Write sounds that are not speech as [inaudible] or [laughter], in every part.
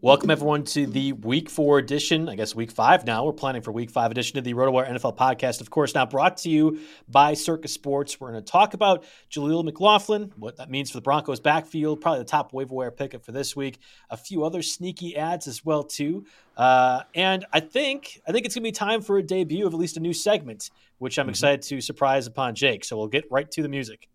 Welcome everyone to the Week Four edition. I guess Week Five now. We're planning for Week Five edition of the RotoWire NFL podcast. Of course, now brought to you by Circa Sports. We're going to talk about Jaleel McLaughlin, what that means for the Broncos' backfield, probably the top waiver wire pickup for this week. A few other sneaky ads as well too, uh, and I think I think it's going to be time for a debut of at least a new segment, which I'm mm-hmm. excited to surprise upon Jake. So we'll get right to the music.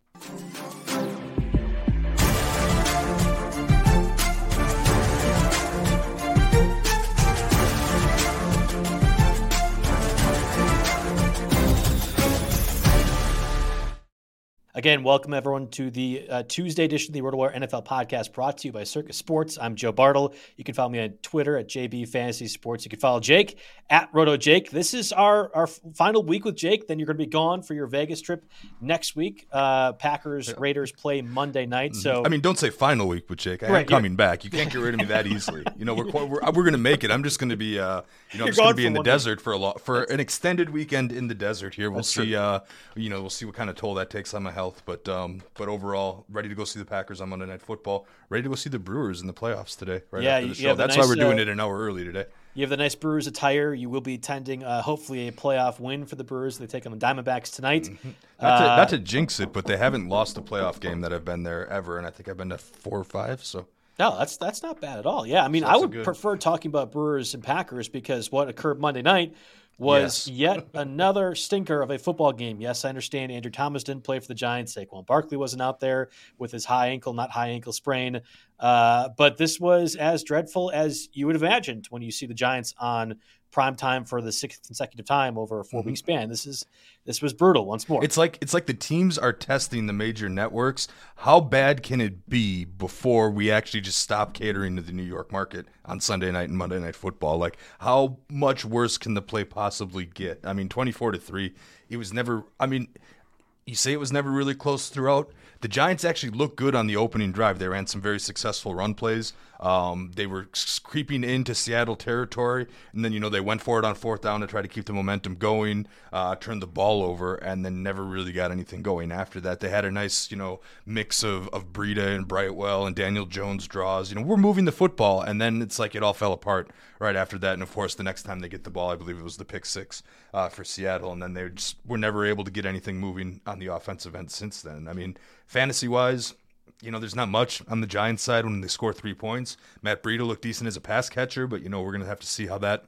Again, welcome everyone to the uh, Tuesday edition of the RotoWire NFL podcast brought to you by Circa Sports. I'm Joe Bartel. You can follow me on Twitter at JB Fantasy Sports. You can follow Jake at Roto Jake. This is our, our final week with Jake. Then you're going to be gone for your Vegas trip next week. Uh, Packers yeah. Raiders play Monday night. Mm-hmm. So I mean, don't say final week with Jake. I right, am coming back. You can't get rid of me that [laughs] easily. You know, we're we're, we're going to make it. I'm just going to be uh, you know, I'm just going to be in the desert week. for a lot for an extended weekend in the desert here. We'll see. Uh, you know, we'll see what kind of toll that takes on my health, but. Um, but overall, ready to go see the Packers on Monday Night Football. Ready to go see the Brewers in the playoffs today. Right yeah, after the show. That's nice, why we're doing uh, it an hour early today. You have the nice Brewers attire. You will be attending, uh, hopefully, a playoff win for the Brewers. They take on the Diamondbacks tonight. Mm-hmm. Not, to, uh, not to jinx it, but they haven't lost a playoff game that I've been there ever, and I think I've been to four or five. So no, that's that's not bad at all. Yeah, I mean, so I would prefer talking about Brewers and Packers because what occurred Monday night was yes. yet [laughs] another stinker of a football game. Yes, I understand Andrew Thomas didn't play for the Giants. Saquon Barkley wasn't out there with his high ankle, not high ankle sprain. Uh, but this was as dreadful as you would have imagined when you see the Giants on prime time for the sixth consecutive time over a 4 week mm-hmm. span. This is this was brutal once more. It's like it's like the teams are testing the major networks. How bad can it be before we actually just stop catering to the New York market on Sunday night and Monday night football? Like how much worse can the play possibly get? I mean, 24 to 3. It was never I mean, you say it was never really close throughout. The Giants actually looked good on the opening drive. They ran some very successful run plays. Um, they were creeping into Seattle territory, and then you know they went for it on fourth down to try to keep the momentum going, uh, turned the ball over, and then never really got anything going after that. They had a nice you know mix of of Breida and Brightwell and Daniel Jones draws. You know we're moving the football, and then it's like it all fell apart right after that. And of course, the next time they get the ball, I believe it was the pick six uh, for Seattle, and then they just were never able to get anything moving on the offensive end since then. I mean, fantasy wise you know, there's not much on the Giants side when they score three points. Matt Breida looked decent as a pass catcher, but you know we're gonna have to see how that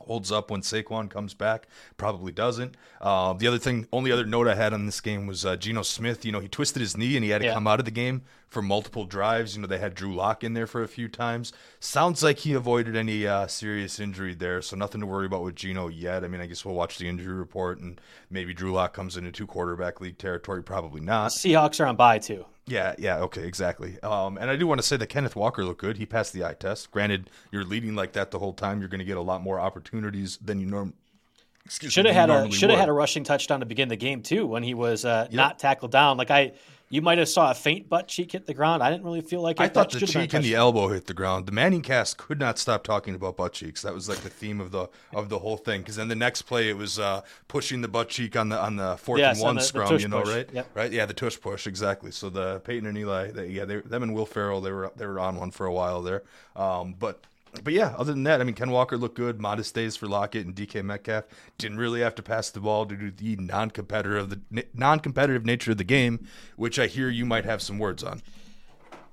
holds up when Saquon comes back. Probably doesn't. Uh, the other thing, only other note I had on this game was uh, Geno Smith. You know, he twisted his knee and he had to yeah. come out of the game for multiple drives. You know, they had Drew Lock in there for a few times. Sounds like he avoided any uh, serious injury there, so nothing to worry about with Geno yet. I mean, I guess we'll watch the injury report and maybe Drew Lock comes into two quarterback league territory. Probably not. Seahawks are on bye too. Yeah, yeah, okay, exactly. Um, and I do want to say that Kenneth Walker looked good. He passed the eye test. Granted, you're leading like that the whole time. You're going to get a lot more opportunities than you norm. Should have had a should have had a rushing touchdown to begin the game too when he was uh, yep. not tackled down. Like I, you might have saw a faint butt cheek hit the ground. I didn't really feel like it. I thought the cheek and the elbow hit the ground. The ManningCast could not stop talking about butt cheeks. That was like the theme of the of the whole thing. Because then the next play it was uh, pushing the butt cheek on the on the fourth yes, and one the, scrum. The you know, push. right? Yep. Right? Yeah, the tush push exactly. So the Peyton and Eli, they, yeah, they, them and Will Ferrell, they were they were on one for a while there. Um, but but yeah, other than that, I mean, Ken Walker looked good. Modest days for Lockett and DK Metcalf. Didn't really have to pass the ball due to the non-competitive of the non-competitive nature of the game, which I hear you might have some words on.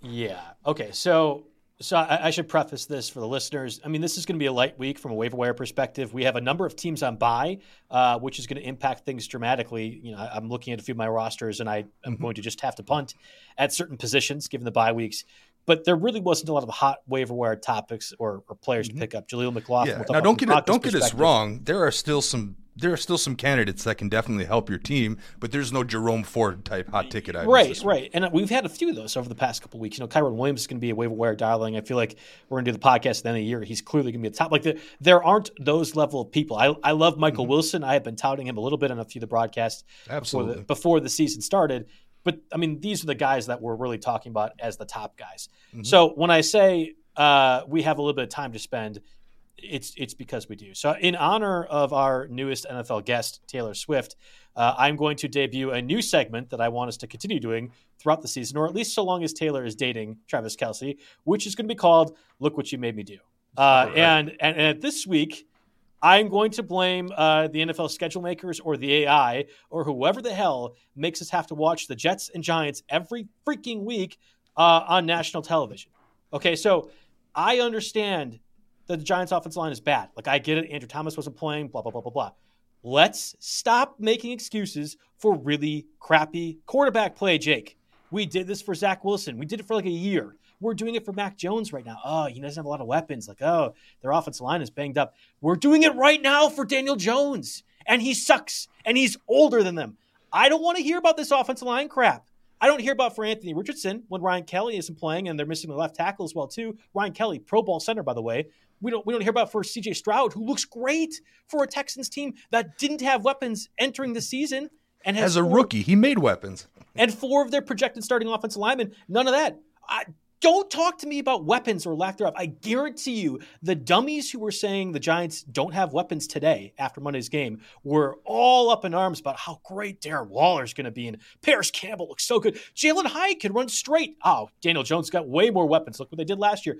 Yeah. Okay. So so I, I, should preface this for the listeners. I mean, this is going to be a light week from a waiver wire perspective. We have a number of teams on buy, uh, which is going to impact things dramatically. You know, I'm looking at a few of my rosters, and I am mm-hmm. going to just have to punt at certain positions given the bye weeks. But there really wasn't a lot of hot waiver wire topics or, or players mm-hmm. to pick up. Jaleel McLaughlin. Yeah. Now, don't get it, don't get us wrong. There are still some there are still some candidates that can definitely help your team, but there's no Jerome Ford type hot ticket Right, right. And we've had a few of those over the past couple weeks. You know, Kyren Williams is going to be a waiver wire darling. I feel like we're going to do the podcast at the end of the year. He's clearly going to be the top. Like the, there aren't those level of people. I, I love Michael mm-hmm. Wilson. I have been touting him a little bit on a few of the broadcasts Absolutely. Before the, before the season started. But I mean, these are the guys that we're really talking about as the top guys. Mm-hmm. So when I say uh, we have a little bit of time to spend, it's it's because we do. So, in honor of our newest NFL guest, Taylor Swift, uh, I'm going to debut a new segment that I want us to continue doing throughout the season, or at least so long as Taylor is dating Travis Kelce, which is going to be called "Look What You Made Me Do." Uh, right. and, and and this week, I'm going to blame uh, the NFL schedule makers or the AI or whoever the hell makes us have to watch the Jets and Giants every freaking week uh, on national television. Okay, so I understand that the Giants' offensive line is bad. Like, I get it. Andrew Thomas wasn't playing, blah, blah, blah, blah, blah. Let's stop making excuses for really crappy quarterback play, Jake. We did this for Zach Wilson. We did it for like a year. We're doing it for Mac Jones right now. Oh, he doesn't have a lot of weapons. Like, oh, their offensive line is banged up. We're doing it right now for Daniel Jones, and he sucks, and he's older than them. I don't want to hear about this offensive line crap. I don't hear about for Anthony Richardson when Ryan Kelly isn't playing and they're missing the left tackle as well too. Ryan Kelly, Pro Bowl center by the way, we don't we don't hear about for CJ Stroud, who looks great for a Texans team that didn't have weapons entering the season and as a four, rookie, he made weapons. And four of their projected starting offensive linemen, none of that. I, don't talk to me about weapons or lack thereof. I guarantee you, the dummies who were saying the Giants don't have weapons today after Monday's game were all up in arms about how great Darren Waller is going to be. And Parris Campbell looks so good. Jalin Hyatt can run straight. Oh, Daniel Jones got way more weapons. Look what they did last year.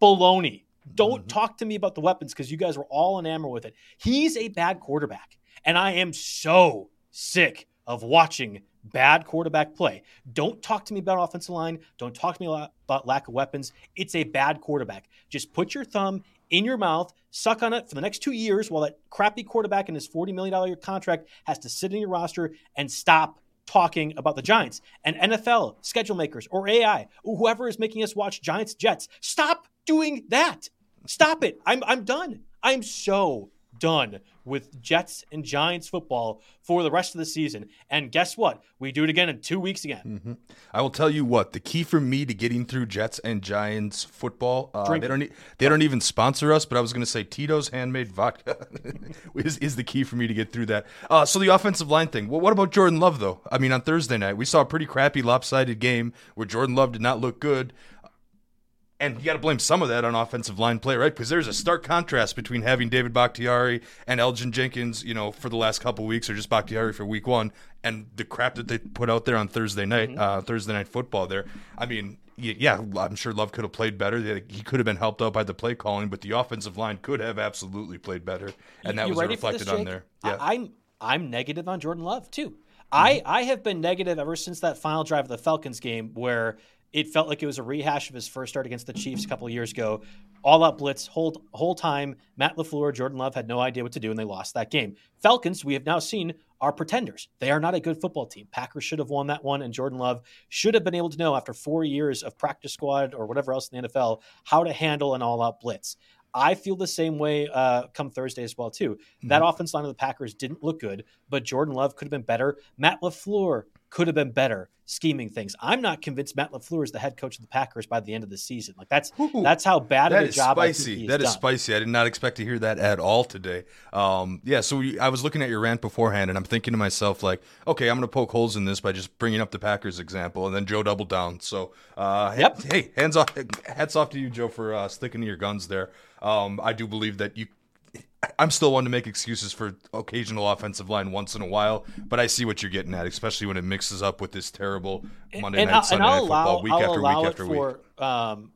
Baloney. Don't mm-hmm. talk to me about the weapons because you guys were all enamored with it. He's a bad quarterback. And I am so sick of watching bad quarterback play. Don't talk to me about offensive line. Don't talk to me about lack of weapons. It's a bad quarterback. Just put your thumb in your mouth, suck on it for the next two years while that crappy quarterback in his $40 million contract has to sit in your roster and stop talking about the Giants. And NFL, schedule makers, or AI, or whoever is making us watch Giants Jets, stop doing that. Stop it. I'm I'm done. I'm so done with Jets and Giants football for the rest of the season. And guess what? We do it again in two weeks again. Mm-hmm. I will tell you what the key for me to getting through Jets and Giants football. Uh, they don't they don't even sponsor us, but I was going to say Tito's handmade vodka [laughs] is, is the key for me to get through that. Uh, so the offensive line thing. Well, what about Jordan Love though? I mean, on Thursday night we saw a pretty crappy lopsided game where Jordan Love did not look good. And you got to blame some of that on offensive line play, right? Because there's a stark contrast between having David Bakhtiari and Elgton Jenkins, you know, for the last couple weeks, or just Bakhtiari for week one, and the crap that they put out there on Thursday night, mm-hmm. uh, Thursday night football. There, I mean, yeah, I'm sure Love could have played better. He could have been helped out by the play calling, but the offensive line could have absolutely played better, and that you was reflected this, on there. Yeah, I'm I'm negative on Jordan Love too. Mm-hmm. I I have been negative ever since that final drive of the Falcons game where it felt like it was a rehash of his first start against the Chiefs a couple of years ago. All out blitz, whole whole time. Matt LaFleur, Jordan Love had no idea what to do, and they lost that game. Falcons, we have now seen, are pretenders. They are not a good football team. Packers should have won that one, and Jordan Love should have been able to know after four years of practice squad or whatever else in the NFL how to handle an all out blitz. I feel the same way uh, come Thursday as well too. Mm-hmm. That offense line of the Packers didn't look good, but Jordan Love could have been better. Matt LaFleur could have been better scheming things. I'm not convinced Matt LaFleur is the head coach of the Packers by the end of the season. Like that's Ooh, that's how bad of a job spicy. That is done. spicy. I did not expect to hear that at all today. Um, yeah, so we, I was looking at your rant beforehand, and I'm thinking to myself like, okay, I'm going to poke holes in this by just bringing up the Packers example, and then Joe doubled down. So, uh, yep. hey, hands off, hats off to you, Joe, for uh, sticking to your guns there. Um, I do believe that you I'm still one to make excuses for occasional offensive line once in a while, but I see what you're getting at, especially when it mixes up with this terrible Monday and night, I'll, Sunday night football week I'll after week after for, week. Um,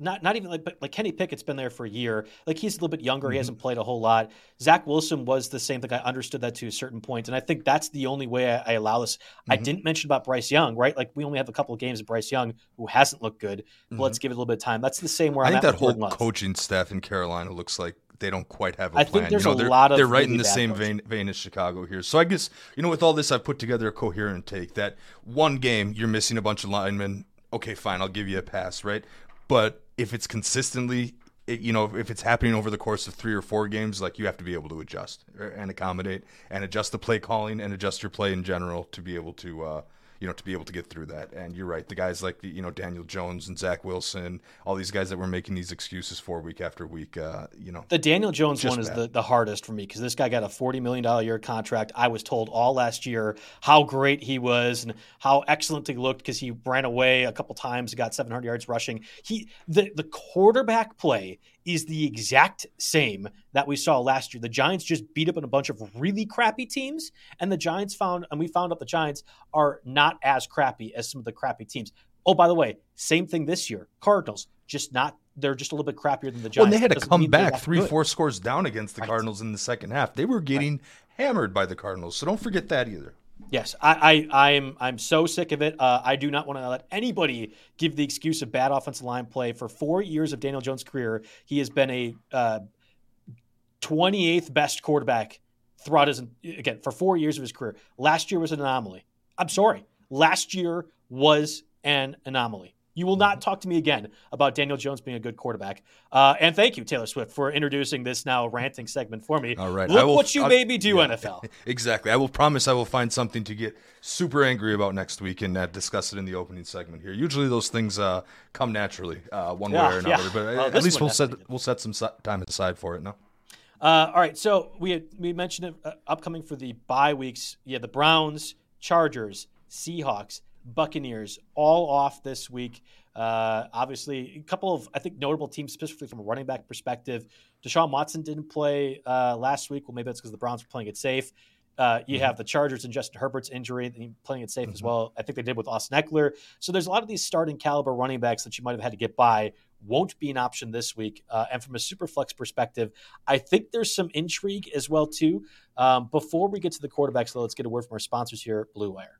not not even like like Kenny Pickett's been there for a year. Like he's a little bit younger. Mm-hmm. He hasn't played a whole lot. Zach Wilson was the same thing. I understood that to a certain point, and I think that's the only way I, I allow this. Mm-hmm. I didn't mention about Bryce Young, right? Like we only have a couple of games of Bryce Young who hasn't looked good. But mm-hmm. let's give it a little bit of time. That's the same where I I'm think that whole coaching staff in Carolina looks like they don't quite have a I plan. think there's you know, a lot of they're right in the same vein, vein as Chicago here. So I guess you know with all this, I've put together a coherent take that one game you're missing a bunch of linemen. Okay, fine, I'll give you a pass, right? But if it's consistently, it, you know, if it's happening over the course of three or four games, like you have to be able to adjust and accommodate and adjust the play calling and adjust your play in general to be able to. Uh, you know, to be able to get through that. And you're right, the guys like you know Daniel Jones and Zach Wilson, all these guys that were making these excuses for week after week, uh, you know, The Daniel Jones one is the, the hardest for me because this guy got a $40 million a year contract. I was told all last year how great he was and how excellent he looked because he ran away a couple times, got 700 yards rushing. He the, the quarterback play is the exact same that we saw last year. The Giants just beat up on a bunch of really crappy teams, and the Giants found, and we found out the Giants are not as crappy as some of the crappy teams. Oh, by the way, same thing this year. Cardinals, just not, they're just a little bit crappier than the Giants. well, and they had to come back three, good. four scores down against the Right. Cardinals in the second half. They were getting hammered by the Cardinals, so don't forget that either. Yes, I, I, I'm, I'm so sick of it. Uh, I do not want to let anybody give the excuse of bad offensive line play. For four years of Daniel Jones' career, he has been a uh, 28th best quarterback throughout his again for four years of his career. Last year was an anomaly. I'm sorry. Last year was an anomaly. You will not talk to me again about Daniel Jones being a good quarterback. Uh, and thank you, Taylor Swift, for introducing this now ranting segment for me. All right, Look will- what you I- made me do, yeah. NFL. [laughs] Exactly. I will promise I will find something to get super angry about next week and uh, discuss it in the opening segment here. Usually those things uh, come naturally, uh, one Yeah, way or yeah. another. But Well, at least we'll set we'll set some time aside for it. No. Uh, all right, so we had, we mentioned it uh, upcoming for the bye weeks. Yeah, the Browns, Chargers, Seahawks, Buccaneers, all off this week. Uh, obviously, a couple of I think notable teams, specifically from a running back perspective. Deshaun Watson didn't play uh, last week. Well, maybe that's because the Browns were playing it safe. Uh, you have the Chargers and Justin Herbert's injury, playing it safe as well. I think they did with Austin Ekeler. So there's a lot of these starting caliber running backs that you might have had to get by won't be an option this week. Uh, and from a super flex perspective, I think there's some intrigue as well too. Um, before we get to the quarterbacks, though, let's get a word from our sponsors here, Blue Wire.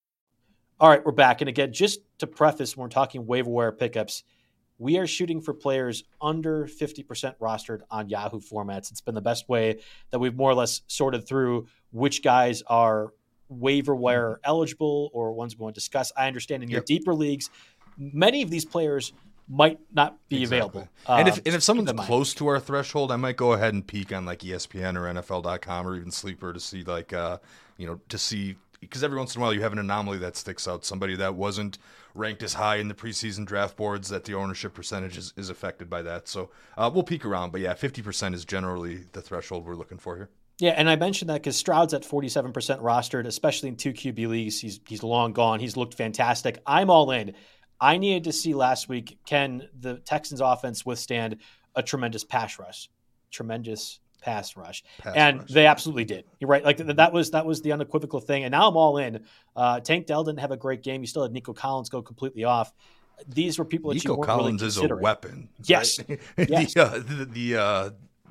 All right, we're back. And again, just to preface, when we're talking waiver wire pickups, we are shooting for players under 50% rostered on Yahoo formats. It's been the best way that we've more or less sorted through which guys are waiver wire eligible or ones we want to discuss. I understand in your Yep. deeper leagues, many of these players might not be available. and if Um, and if someone's keep in mind. close to our threshold, I might go ahead and peek on like ESPN or NFL.com or even Sleeper to see like uh you know to see because every once in a while you have an anomaly that sticks out, somebody that wasn't ranked as high in the preseason draft boards that the ownership percentage is, is affected by that. So uh, we'll peek around, but yeah, fifty percent is generally the threshold we're looking for here. Yeah, and I mentioned that because Stroud's at 47% rostered, especially in two QB leagues. He's he's long gone. He's looked fantastic. I'm all in. I needed to see last week can the Texans offense withstand a tremendous pass rush, tremendous pass rush, Pass and rush. they absolutely did. You're right. Like th- that was that was the unequivocal thing. And now I'm all in. Uh, Tank Dell didn't have a great game. You still had Nico Collins go completely off. These were people that you Nico weren't Collins really is a weapon. Yes. right? Yes. [laughs] the, uh, the the uh,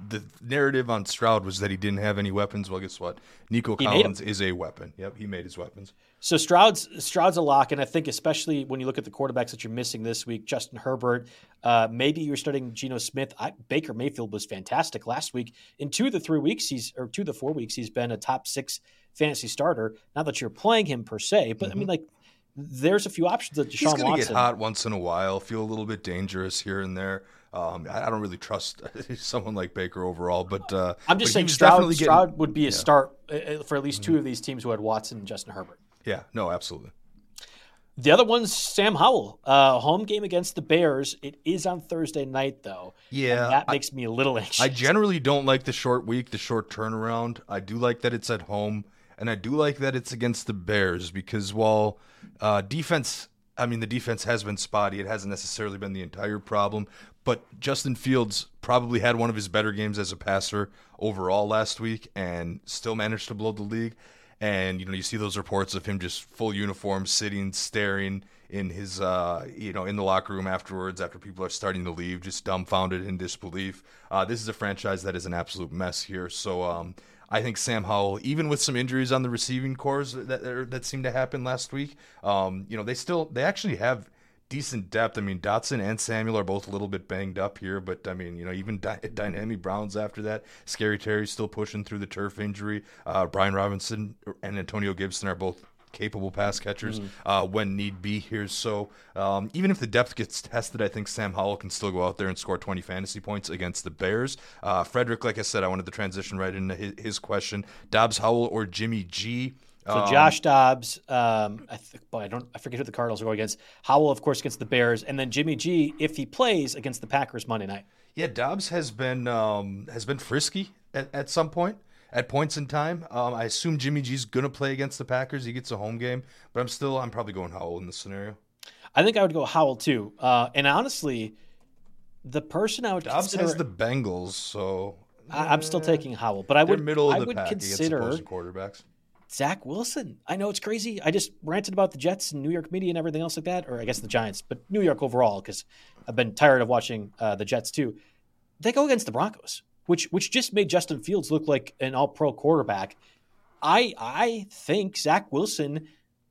the narrative on Stroud was that he didn't have any weapons. Well, guess what? Nico He made 'em. Collins is a weapon. Yep, he made his weapons. So Stroud's Stroud's a lock, and I think especially when you look at the quarterbacks that you're missing this week, Justin Herbert, uh, maybe you're starting Geno Smith. I, Baker Mayfield was fantastic last week. In two of the three weeks, he's or two of the four weeks, he's been a top six fantasy starter. Not that you're playing him per se, but I mean, like, there's a few options that He's Deshaun going to Watson. get hot once in a while, feel a little bit dangerous here and there. Um, I, I don't really trust [laughs] someone like Baker overall, but uh, I'm just but saying Stroud, getting- Stroud would be a yeah. start uh, for at least two of these teams who had Watson and Justin Herbert. Yeah, no, absolutely. The other one's Sam Howell, uh, home game against the Bears. It is on Thursday night, though. Yeah, and that I- makes me a little anxious. I generally don't like the short week, the short turnaround. I do like that it's at home, and I do like that it's against the Bears because while uh, defense, I mean, the defense has been spotty. It hasn't necessarily been the entire problem, but Justin Fields probably had one of his better games as a passer overall last week and still managed to blow the league. And you know, you see those reports of him just full uniform, sitting, staring in his, uh, you know, in the locker room afterwards after people are starting to leave, just dumbfounded in disbelief. Uh, this is a franchise that is an absolute mess here. So um, I think Sam Howell, even with some injuries on the receiving cores that that, that seemed to happen last week, um, you know, they still they actually have decent depth. I mean, Dotson and Samuel are both a little bit banged up here, but I mean, you know, even Dy- Dyami Brown's after that. Scary Terry's still pushing through the turf injury. Uh, Brian Robinson and Antonio Gibson are both capable pass catchers uh, when need be here. So um, even if the depth gets tested, I think Sam Howell can still go out there and score 20 fantasy points against the Bears. Uh, Frederick, like I said, I wanted to transition right into his, his question: Dobbs Howell or Jimmy G? So Um, Josh Dobbs, um, I think, boy, I don't, I forget who the Cardinals are going against. Howell, of course, against the Bears, and then Jimmy G, if he plays against the Packers Monday night. Yeah, Dobbs has been um, has been frisky at, at some point, at points in time. Um, I assume Jimmy G's gonna play against the Packers. He gets a home game, but I'm still I'm probably going Howell in this scenario. I think I would go Howell too. Uh, and honestly, the person I would Dobbs consider, has the Bengals, so I, I'm still taking Howell, but I would, middle of I the would pack consider quarterbacks. Zach Wilson. I know it's crazy. I just ranted about the Jets and New York media and everything else like that, or I guess the Giants, but New York overall because I've been tired of watching uh, the Jets too. They go against the Broncos, which which just made Justin Fields look like an All Pro quarterback. I I think Zach Wilson,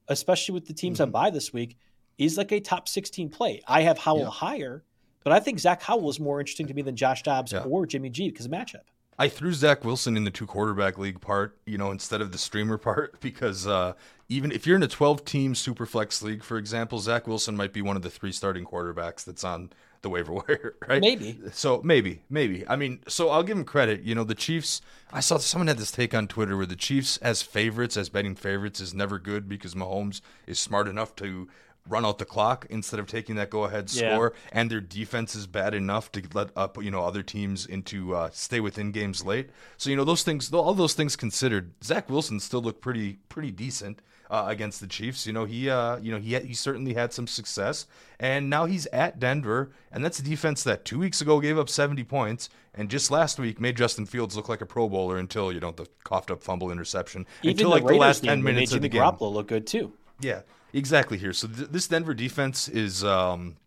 especially with the teams on bye this week, is like a top sixteen play. I have Howell Yeah. higher, but I think Zach Howell is more interesting to me than Josh Dobbs Yeah. or Jimmy G because of matchup. I threw Zach Wilson in the two quarterback league part, you know, instead of the streamer [laughs] part, because uh, even if you're in a 12 team super flex league, for example, Zach Wilson might be one of the three starting quarterbacks that's on the waiver [laughs] wire, right? Maybe. So maybe, maybe. I mean, so I'll give him credit. You know, the Chiefs. I saw someone had this take on Twitter where the Chiefs as favorites, as betting favorites, is never good because Mahomes is smart enough to run out the clock instead of taking that go-ahead Yeah. score, and their defense is bad enough to let up, you know, other teams into uh, stay within games late. So you know those things, all those things considered, Zach Wilson still looked pretty pretty decent. uh, against the Chiefs. You know, he uh, you know he had, he certainly had some success, and now he's at Denver, and that's a defense that two weeks ago gave up 70 points, and just last week made Justin Fields look like a Pro Bowler until you know the coughed up fumble interception. Even until the like Raiders the last 10 they minutes of the game. Garoppolo look good too. Yeah, exactly. Here, so th- this Denver defense is, um,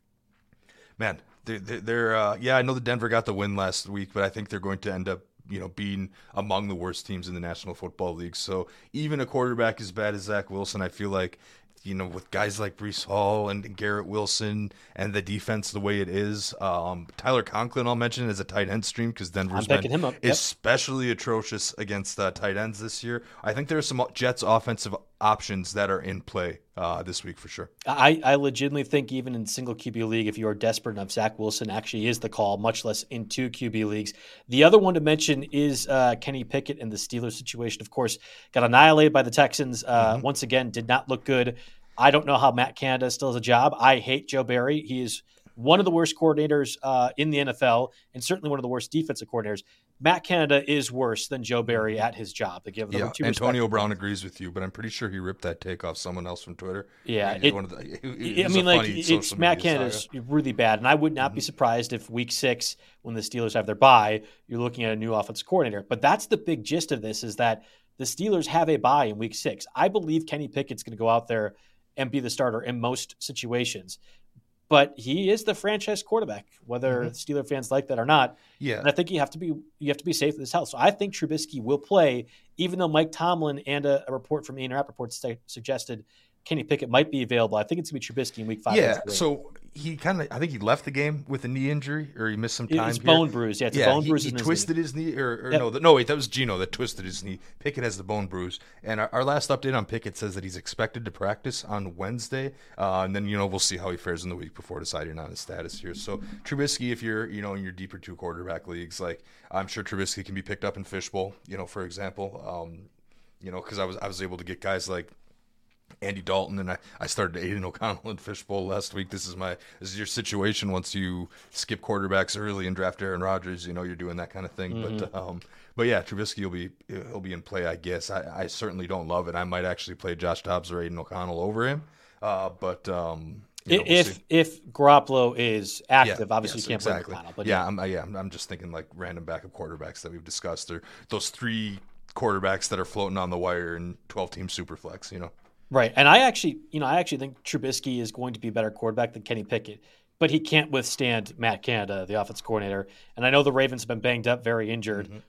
man, they're, they're, uh, yeah. I know the Denver got the win last week, but I think they're going to end up, you know, being among the worst teams in the National Football League. So even a quarterback as bad as Zach Wilson, I feel like. You know, with guys like Breece Hall and Garrett Wilson and the defense the way it is, um, Tyler Conklin I'll mention as a tight end stream because Denver's been him up, yep. especially atrocious against uh, tight ends this year. I think there are some Jets offensive options that are in play uh, this week for sure. I, I legitimately think even in single QB league, if you are desperate enough, Zach Wilson actually is the call, much less in two QB leagues. The other one to mention is uh, Kenny Pickett and the Steelers situation. Of course, got annihilated by the Texans. Uh, Mm-hmm. Once again, did not look good. I don't know how Matt Canada still has a job. I hate Joe Barry. He is one of the worst coordinators uh, in the NFL, and certainly one of the worst defensive coordinators. Matt Canada is worse than Joe Barry at his job. To give them Yeah, Antonio Brown agrees with you, but I'm pretty sure he ripped that take off someone else from Twitter. Yeah, it- one of the- he- I mean, like it's Matt Canada's saga. really bad, and I would not be Mm-hmm. surprised if Week Six, when the Steelers have their bye, you're looking at a new offensive coordinator. But that's the big gist of this: is that the Steelers have a bye in Week Six. I believe Kenny Pickett's going to go out there and be the starter in most situations, but he is the franchise quarterback, whether Steeler fans like that or not. Mm-hmm. Yeah, And I think you have to be you have to be safe in this house. So I think Trubisky will play, even though Mike Tomlin and a, a report from Ian Rapoport sta- suggested Kenny Pickett might be available. I think it's gonna be Trubisky in Week Five. yeah. So he kind of, I think he left the game with a knee injury, or he missed some time. it's here. bone bruise. Yeah, it's a yeah, bone he, bruise. he in his twisted knee. his knee, or, or Yep. no, th- no, wait, that was Geno that twisted his knee. Pickett has the bone bruise, and our, our last update on Pickett says that he's expected to practice on Wednesday, uh, and then you know we'll see how he fares in the week before deciding on his status here. So Trubisky, if you're you know in your deeper two quarterback leagues, like I'm sure Trubisky can be picked up in fishbowl, you know, for example, um, you know, because I was I was able to get guys like Andy Dalton, and I, I started Aidan O'Connell in Fishbowl last week. This is my this is your situation once you skip quarterbacks early and draft Aaron Rodgers. You know you're doing that kind of thing. But um, but yeah, Trubisky will be he'll be in play. I guess I, I certainly don't love it. I might actually play Josh Dobbs or Aidan O'Connell over him. Uh, but um, you know, we'll if see. if Garoppolo is active, Yeah, obviously yes, you can't exactly. play McConnell. But yeah, I'm, uh, yeah, I'm, I'm just thinking like random backup quarterbacks that we've discussed. They're those three quarterbacks that are floating on the wire in 12 team superflex. You know. Right. And I actually, you know, I actually think Trubisky is going to be a better quarterback than Kenny Pickett, but he can't withstand Matt Canada, the offense coordinator. And I know the Ravens have been banged up, very injured.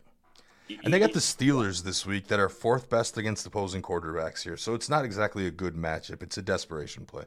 And they got the Steelers this week that are fourth best against opposing quarterbacks here. So it's not exactly a good matchup. It's a desperation play.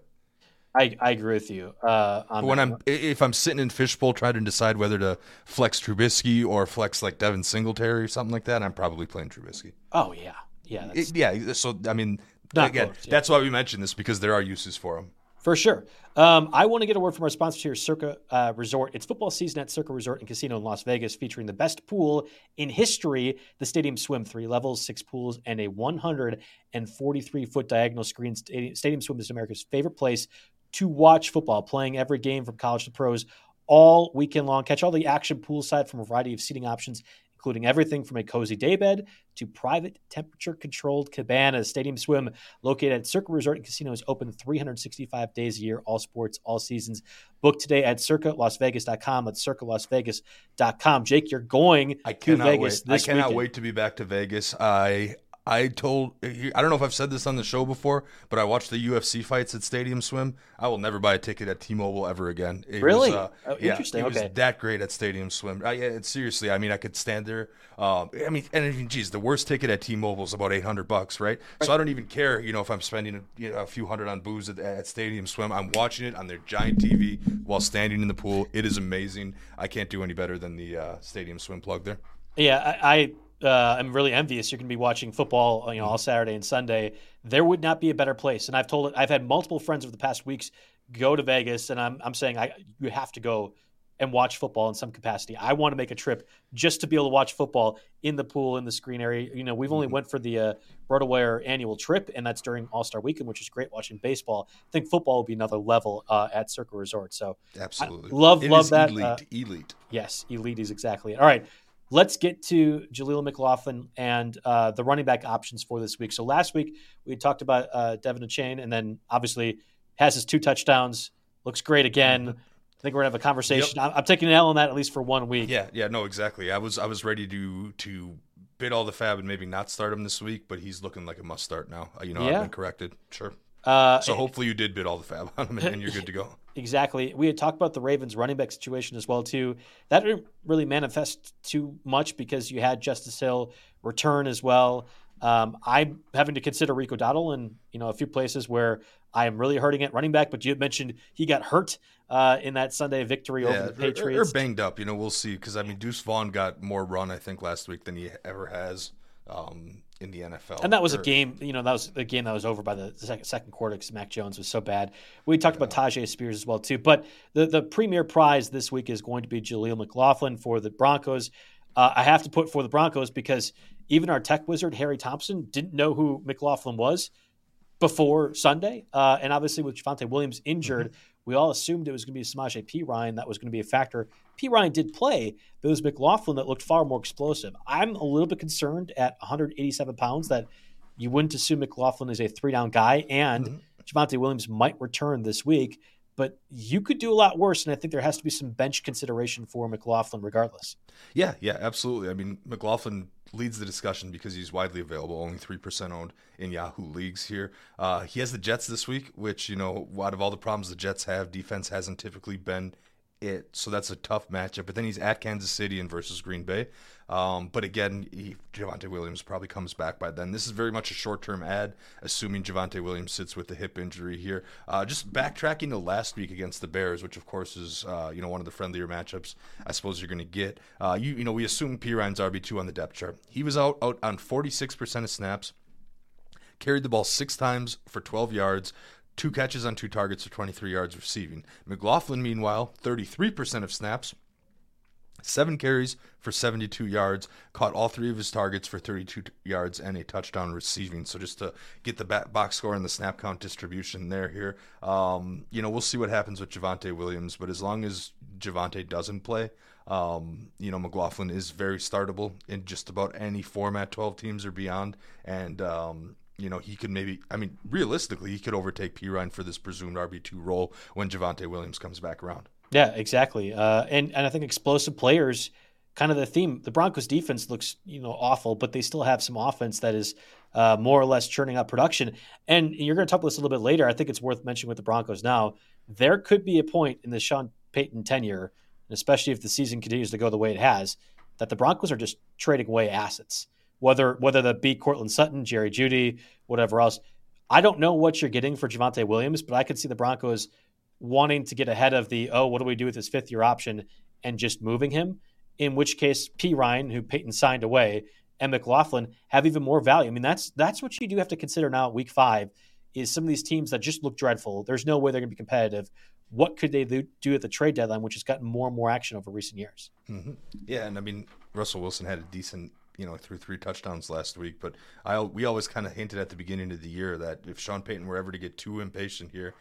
I, I agree with you. Uh, on when that I'm one. if I'm sitting in fishbowl trying to decide whether to flex Trubisky or flex like Devin Singletary or something like that, I'm probably playing Trubisky. oh yeah, yeah, that's, It- yeah, so I mean, Not again, yeah. that's why we mentioned this because there are uses for them. For sure. Um, I want to get a word from our sponsor here, Circa uh, Resort. It's football season at Circa Resort and Casino in Las Vegas, featuring the best pool in history. The stadium swim three levels, six pools, and a 143 foot diagonal screen. Stadium, stadium swim is America's favorite place to watch football, playing every game from college to pros all weekend long. Catch all the action poolside from a variety of seating options, including everything from a cozy daybed to private temperature controlled cabanas. Stadium Swim, located at Circa Resort and Casino, is open 365 days a year, all sports, all seasons. Book today at circalasvegas.com. That's circalasvegas.com. Jake, you're going I to cannot Vegas wait. I cannot weekend. wait to be back to Vegas. I I told I don't know if I've said this on the show before, but I watched the UFC fights at Stadium Swim. I will never buy a ticket at T-Mobile ever again. It Really? Was, uh, Oh, yeah, interesting. It was that great at Stadium Swim. I, yeah, seriously. I mean, I could stand there. Um, I mean, and I mean, geez, the worst ticket at T-Mobile is about eight hundred bucks, right? So I don't even care, you know, if I'm spending you know, a few hundred on booze at, at Stadium Swim. I'm watching it on their giant TV while standing in the pool. It is amazing. I can't do any better than the uh, Stadium Swim plug there. Yeah, I, I uh, am really envious. You're going to be watching football, you know, all Saturday and Sunday. There would not be a better place. And I've told it. I've had multiple friends over the past weeks go to Vegas, and I'm I'm saying I you have to go and watch football in some capacity. I want to make a trip just to be able to watch football in the pool in the screen area. You know, we've only went for the uh, RotoWire annual trip, and that's during All Star Weekend, which is great watching baseball. I think football will be another level uh, at Circa Resort. So Absolutely. love- It love that, Elite. uh, elite. Yes, elite is exactly it. All right. Let's get to Jaleel McLaughlin and uh, the running back options for this week. So last week we talked about uh, De'Von Achane, and then obviously has his two touchdowns, looks great again. I think we're gonna have a conversation. Yep. I'm, I'm, taking an L on that at least for one week. Yeah, yeah, no, exactly. I was I was ready to to bid all the FAAB and maybe not start him this week, but he's looking like a must start now. You know, yeah. I've been corrected. Sure. Uh, so hopefully you did bid all the FAAB on him and you're good to go. Exactly. We had talked about the Ravens running back situation as well too. That didn't really manifest too much because you had Justice Hill return as well. Um, I'm having to consider Rico Dowdle in you know a few places where I am really hurting at running back. But you mentioned he got hurt uh, in that Sunday victory yeah, over the Patriots. Or banged up. You know, we'll see because I mean Deuce Vaughn got more run I think last week than he ever has. Um, in the NFL. And that was or, a game, you know, that was a game that was over by the second, second quarter because Mac Jones was so bad. We talked yeah. about Tyjae Spears as well too. But the the premier prize this week is going to be Jaleel McLaughlin for the Broncos. Uh, I have to put for the Broncos because even our tech wizard Harry Thompson didn't know who McLaughlin was before Sunday, uh, and obviously with Javonte Williams injured, mm-hmm. we all assumed it was going to be Samaje Perine that was going to be a factor. Perine did play, but it was McLaughlin that looked far more explosive. I'm a little bit concerned at 187 pounds that you wouldn't assume McLaughlin is a three down guy, and mm-hmm. Javonte Williams might return this week. But you could do a lot worse, and I think there has to be some bench consideration for McLaughlin, regardless. Yeah, yeah, absolutely. I mean, McLaughlin leads the discussion because he's widely available, only 3% owned in Yahoo leagues here. Uh, he has the Jets this week, which, you know, out of all the problems the Jets have, defense hasn't typically been it. So that's a tough matchup. But then he's at Kansas City and versus Green Bay. Um, but again, he, Javonte Williams probably comes back by then. This is very much a short term ad, assuming Javonte Williams sits with the hip injury here. Uh, just backtracking to last week against the Bears, which of course is uh, you know one of the friendlier matchups I suppose you're going to get. Uh, you you know we assume Perine's RB two on the depth chart. He was out out on 46% of snaps carried the ball six times for 12 yards, two catches on two targets for 23 yards receiving. McLaughlin, meanwhile, 33% of snaps, seven carries for 72 yards, caught all three of his targets for 32 yards and a touchdown receiving. So just to get the box score and the snap count distribution there here, um, you know, we'll see what happens with Javonte Williams. But as long as Javonte doesn't play, um, you know, McLaughlin is very startable in just about any format, 12 teams or beyond. And, um, you know, he could maybe, I mean, realistically, he could overtake Perine for this presumed RB2 role when Javonte Williams comes back around. Yeah, exactly. Uh, and, and I think explosive players, kind of the theme. The Broncos defense looks, you know, awful, but they still have some offense that is uh, more or less churning out production. And you're going to talk about this a little bit later. I think it's worth mentioning with the Broncos now. There could be a point in the Sean Payton tenure, especially if the season continues to go the way it has, that the Broncos are just trading away assets whether whether that be Courtland Sutton, Jerry Jeudy, whatever else. I don't know what you're getting for Javonte Williams, but I could see the Broncos wanting to get ahead of the oh, what do we do with this fifth year option and just moving him. In which case, Perine, who Payton signed away, and McLaughlin have even more value. I mean, that's that's what you do have to consider now at week five. Is some of these teams that just look dreadful. There's no way they're going to be competitive. What could they do at the trade deadline, which has gotten more and more action over recent years? Mm-hmm. Yeah, and I mean, Russell Wilson had a decent you know threw three touchdowns last week. But I we always kind of hinted at the beginning of the year that if Sean Payton were ever to get too impatient here,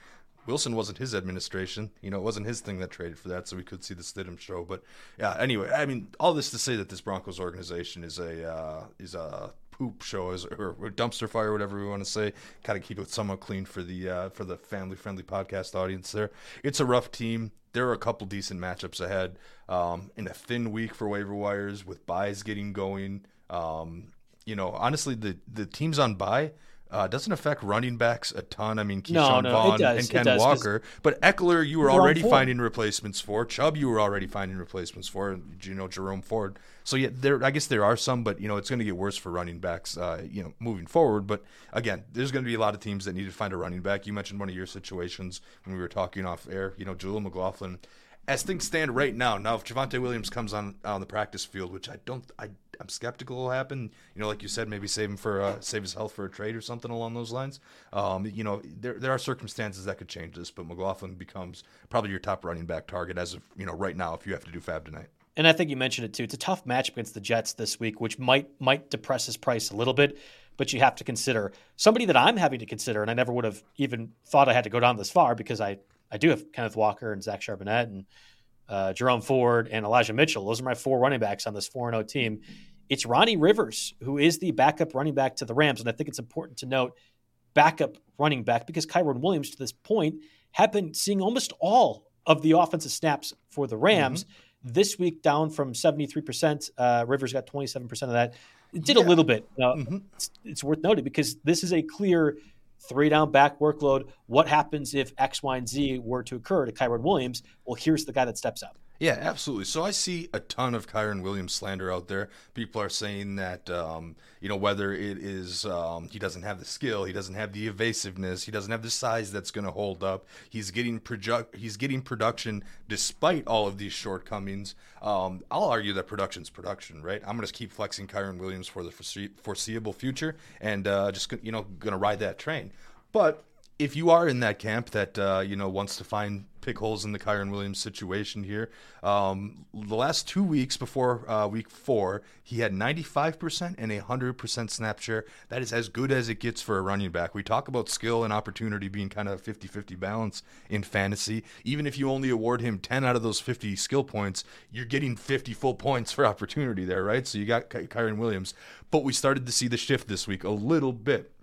Wilson wasn't his administration. You know, it wasn't his thing that traded for that, so we could see the Stidham show. But yeah, anyway, I mean, all this to say that this Broncos organization is a uh, is a poop show or, or dumpster fire, whatever we want to say. Kind of keep it somewhat clean for the uh, for the family friendly podcast audience. There, it's a rough team. There are a couple decent matchups ahead. Um, in a thin week for waiver wires with buys getting going. Um, you know, honestly, the the teams on buy uh, doesn't affect running backs a ton. I mean, Ke'Shawn no, no, Vaughn and Ken does, Walker, but Ekeler, you were already finding replacements for. Chubb, you were already finding replacements for. You know, Jerome Ford. So yeah, there. I guess there are some, but you know, it's going to get worse for running backs. Uh, you know, moving forward. But again, there's going to be a lot of teams that need to find a running back. You mentioned one of your situations when we were talking off air. You know, Jaleel McLaughlin. As things stand right now, now if Javonte Williams comes on on the practice field, which I don't, I I'm skeptical will happen. You know, like you said, maybe save him for uh, save his health for a trade or something along those lines. Um, you know, there there are circumstances that could change this, but McLaughlin becomes probably your top running back target as of you know right now if you have to do FAAB tonight. And I think you mentioned it too. It's a tough match against the Jets this week, which might might depress his price a little bit. But you have to consider somebody that I'm having to consider, and I never would have even thought I had to go down this far because I I do have Kenneth Walker and Zach Charbonnet and uh, Jerome Ford, and Elijah Mitchell. Those are my four running backs on this 4 0 team. It's Ronnie Rivers, who is the backup running back to the Rams. And I think it's important to note backup running back because Kyren Williams, to this point, have been seeing almost all of the offensive snaps for the Rams. Mm-hmm. This week, down from 73%. Uh, Rivers got 27% of that. It did yeah. a little bit. Uh, mm-hmm. it's, it's worth noting because this is a clear three down back workload. What happens if X, Y, and Z were to occur to Kyren Williams? Well, here's the guy that steps up. Yeah, absolutely. So I see a ton of Kyren Williams slander out there. People are saying that, um, you know, whether it is um, he doesn't have the skill, he doesn't have the evasiveness, he doesn't have the size that's going to hold up. He's getting project, he's getting production despite all of these shortcomings. Um, I'll argue that production's production, right? I'm going to keep flexing Kyren Williams for the foreseeable future, and uh, just you know, going to ride that train. But if you are in that camp that uh, you know wants to find pick holes in the Kyren Williams situation here, um, the last two weeks before uh, week four, he had 95% and 100% snap share. That is as good as it gets for a running back. We talk about skill and opportunity being kind of 50 50 balance in fantasy. Even if you only award him 10 out of those 50 skill points, you're getting 50 full points for opportunity there, right? So you got Ky- Kyren Williams. But we started to see the shift this week a little bit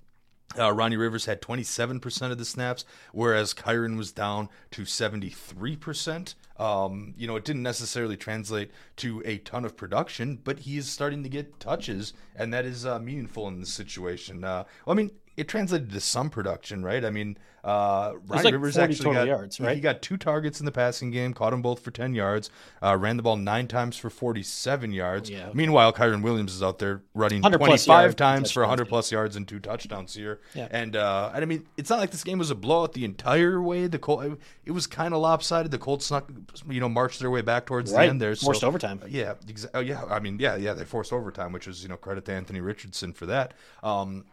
uh, Ronnie Rivers had 27% of the snaps, whereas Kyren was down to 73%. Um, you know, it didn't necessarily translate to a ton of production, but he is starting to get touches, and that is uh, meaningful in this situation. Uh, well, I mean, it translated to some production, right? I mean, uh, Ryan like Rivers actually got yards, right? He got two targets in the passing game, caught them both for ten yards, uh, ran the ball nine times for forty-seven yards. Yeah. Meanwhile, Kyren Williams is out there running twenty-five times for hundred plus yards and two touchdowns here. Yeah. And uh, I mean, it's not like this game was a blowout the entire way. The Col- it was kind of lopsided. The Colts snuck, you know, marched their way back towards right. the end there. Forced so, overtime. Yeah, exa- oh, yeah. I mean, yeah, yeah. They forced overtime, which was you know credit to Anthony Richardson for that. Um,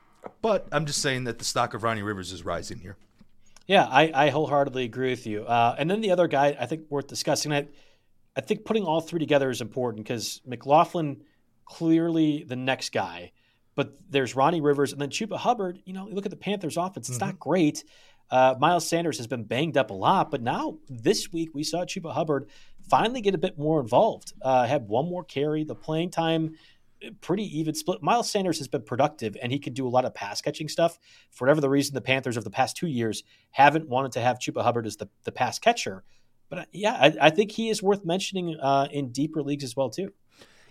but I'm just saying that the stock of Ronnie Rivers is rising here. Yeah, I, I wholeheartedly agree with you. Uh, and then the other guy I think worth discussing. I, I think putting all three together is important because McLaughlin clearly the next guy, but there's Ronnie Rivers and then Chuba Hubbard. You know, you look at the Panthers' offense; it's mm-hmm. not great. Uh, Miles Sanders has been banged up a lot, but now this week we saw Chuba Hubbard finally get a bit more involved. Uh, had one more carry. The playing time pretty even split. Miles Sanders has been productive and he can do a lot of pass catching stuff. For whatever the reason, the Panthers of the past two years haven't wanted to have Chuba Hubbard as the, the pass catcher. But uh, yeah, I, I think he is worth mentioning uh, in deeper leagues as well too.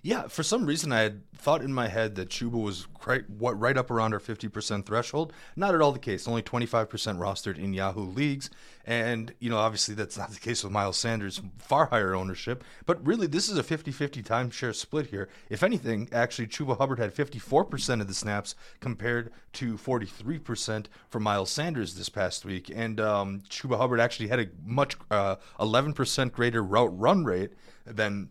Yeah, for some reason I had thought in my head that Chuba was right, what, right up around our 50% threshold. Not at all the case. Only 25% rostered in Yahoo leagues. And, you know, obviously that's not the case with Miles Sanders, far higher ownership. But really, this is a 50 50 timeshare split here. If anything, actually, Chuba Hubbard had 54% of the snaps compared to 43% for Miles Sanders this past week. And um, Chuba Hubbard actually had a much uh, 11% greater route run rate than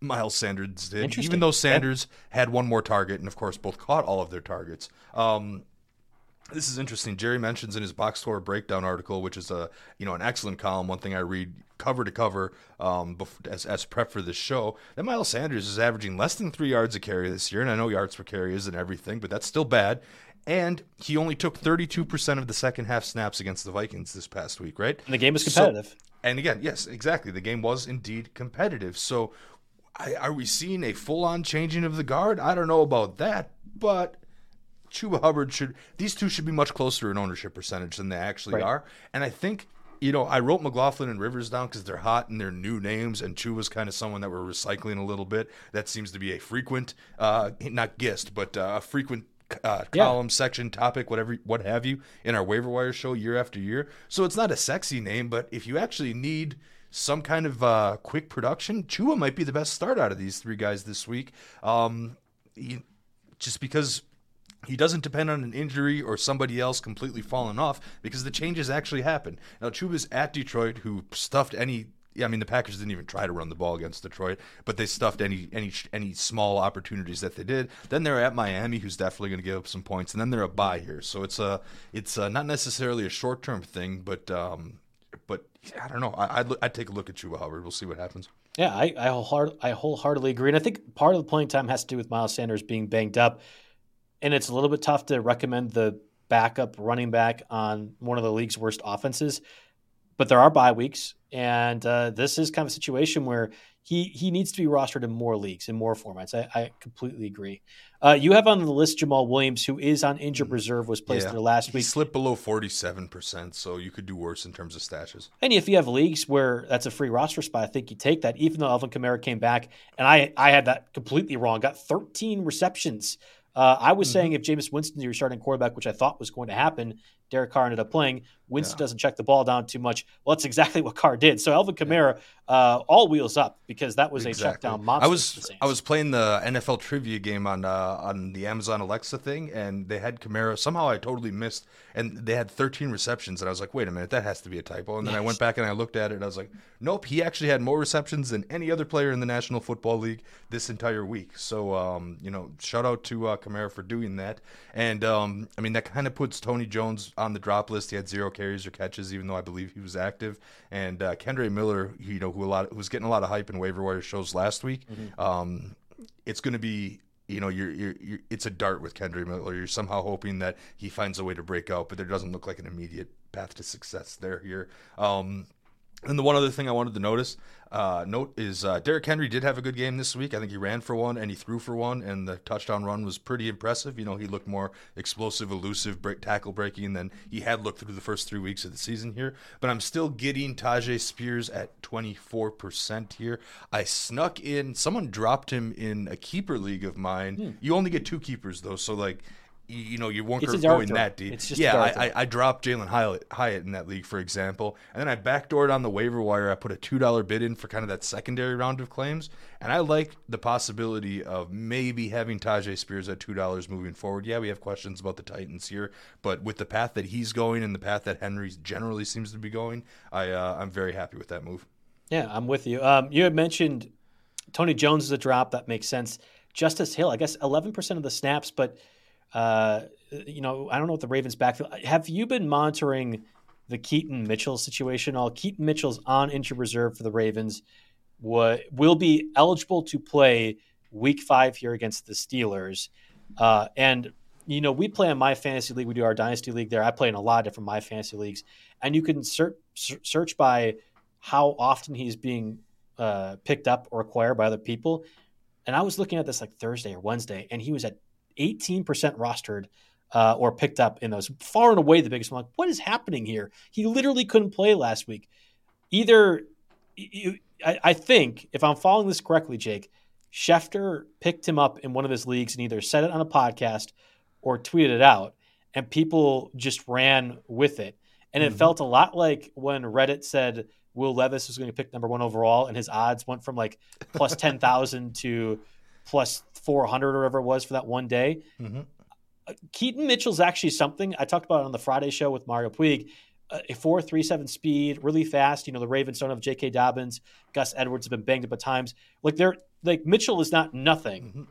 Miles Sanders did, even though Sanders yeah. had one more target, and of course both caught all of their targets. Um, this is interesting. Jerry mentions in his box score breakdown article, which is a you know an excellent column. One thing I read cover to cover um, as as prep for this show. That Miles Sanders is averaging less than three yards a carry this year, and I know yards per carry isn't everything, but that's still bad. And he only took 32% of the second half snaps against the Vikings this past week, right? And the game was competitive. So, and again, yes, exactly. The game was indeed competitive. So I, are we seeing a full on changing of the guard? I don't know about that, but Chuba Hubbard should, these two should be much closer in ownership percentage than they actually right. are. And I think, you know, I wrote McLaughlin and Rivers down because they're hot and they're new names, and Chuba's kind of someone that we're recycling a little bit. That seems to be a frequent, uh, not gist, but uh, a frequent uh, column, yeah. section, topic, whatever, what have you, in our waiver wire show year after year. So it's not a sexy name, but if you actually need some kind of uh, quick production, Chuba might be the best start out of these three guys this week. Um, he, just because he doesn't depend on an injury or somebody else completely falling off because the changes actually happen. Now Chuba's at Detroit, who stuffed any. Yeah, I mean the Packers didn't even try to run the ball against Detroit, but they stuffed any any any small opportunities that they did. Then they're at Miami, who's definitely going to give up some points, and then they're a bye here. So it's a it's a, not necessarily a short term thing, but um, but I don't know. I, would I'd take a look at Chuba Hubbard. We'll see what happens. Yeah, I I, wholeheart, I wholeheartedly agree, and I think part of the playing time has to do with Miles Sanders being banged up, and it's a little bit tough to recommend the backup running back on one of the league's worst offenses. But there are bye weeks, and uh, this is kind of a situation where he he needs to be rostered in more leagues in more formats. I, I completely agree. Uh, you have on the list Jamaal Williams, who is on injured mm. reserve, was placed yeah. there last week. He slipped below forty seven percent, so you could do worse in terms of stashes. And if you have leagues where that's a free roster spot, I think you take that. Even though Alvin Kamara came back, and I I had that completely wrong. Got thirteen receptions. Uh, I was mm-hmm. saying if Jameis Winston your starting quarterback, which I thought was going to happen, Derek Carr ended up playing. Winston yeah. doesn't check the ball down too much. Well, that's exactly what Carr did. So Alvin Kamara, uh, all wheels up because that was exactly. a check down monster. I was I was playing the NFL trivia game on uh, on the Amazon Alexa thing, and they had Kamara. Somehow I totally missed, and they had 13 receptions, and I was like, wait a minute, that has to be a typo. And then yes. I went back and I looked at it, and I was like, nope, he actually had more receptions than any other player in the National Football League this entire week. So um, you know, shout out to uh, Kamara for doing that. And um, I mean, that kind of puts Tony Jones on the drop list. He had zero carries or catches, even though I believe he was active. And uh, Kendre Miller, you know, who a lot who was getting a lot of hype in waiver wire shows last week. Mm-hmm. Um, it's going to be you know, you're, you're, you're, it's a dart with Kendre Miller. You're somehow hoping that he finds a way to break out, but there doesn't look like an immediate path to success there here. Um, and the one other thing I wanted to notice, uh, note is uh, Derrick Henry did have a good game this week. I think he ran for one and he threw for one, and the touchdown run was pretty impressive. You know, he looked more explosive, elusive, break, tackle breaking than he had looked through the first three weeks of the season here. But I'm still getting Tyjae Spears at 24% here. I snuck in, someone dropped him in a keeper league of mine. Hmm. You only get two keepers though, so like you know you weren't going that deep. yeah, I, I, I, dropped Jalin Hyatt, Hyatt in that league, for example, and then I backdoored on the waiver wire. I put a two dollar bid in for kind of that secondary round of claims, and I like the possibility of maybe having Tyjae Spears at two dollars moving forward. Yeah, we have questions about the Titans here, but with the path that he's going and the path that Henry generally seems to be going, I uh, I'm very happy with that move. Yeah, I'm with you. Um, you had mentioned Tony Jones is a drop that makes sense. Justice Hill, I guess, 11% of the snaps, but uh, you know, I don't know what the Ravens backfield. Have you been monitoring the Keaton Mitchell situation? All Keaton Mitchell's on injured reserve for the Ravens. What will be eligible to play Week Five here against the Steelers, uh, and you know we play in my fantasy league. We do our dynasty league there. I play in a lot of different my fantasy leagues, and you can search search by how often he's being uh, picked up or acquired by other people. And I was looking at this like Thursday or Wednesday, and he was at 18% rostered uh, or picked up in those. Far and away the biggest. I'm like, what is happening here? He literally couldn't play last week. Either, you, I, I think, if I'm following this correctly, Jake, Schefter picked him up in one of his leagues and either said it on a podcast or tweeted it out, and people just ran with it. And it mm-hmm. felt a lot like when Reddit said Will Levis was going to pick number one overall, and his odds went from like plus 10,000 to plus 400 or whatever it was for that one day. Mm-hmm. Uh, Keaton Mitchell's actually something I talked about on the Friday show with Mario Puig. Uh, a four three seven speed, really fast. You know the Ravens don't have J.K. Dobbins. Gus Edwards have been banged up at times. Like they're like Mitchell is not nothing. Mm-hmm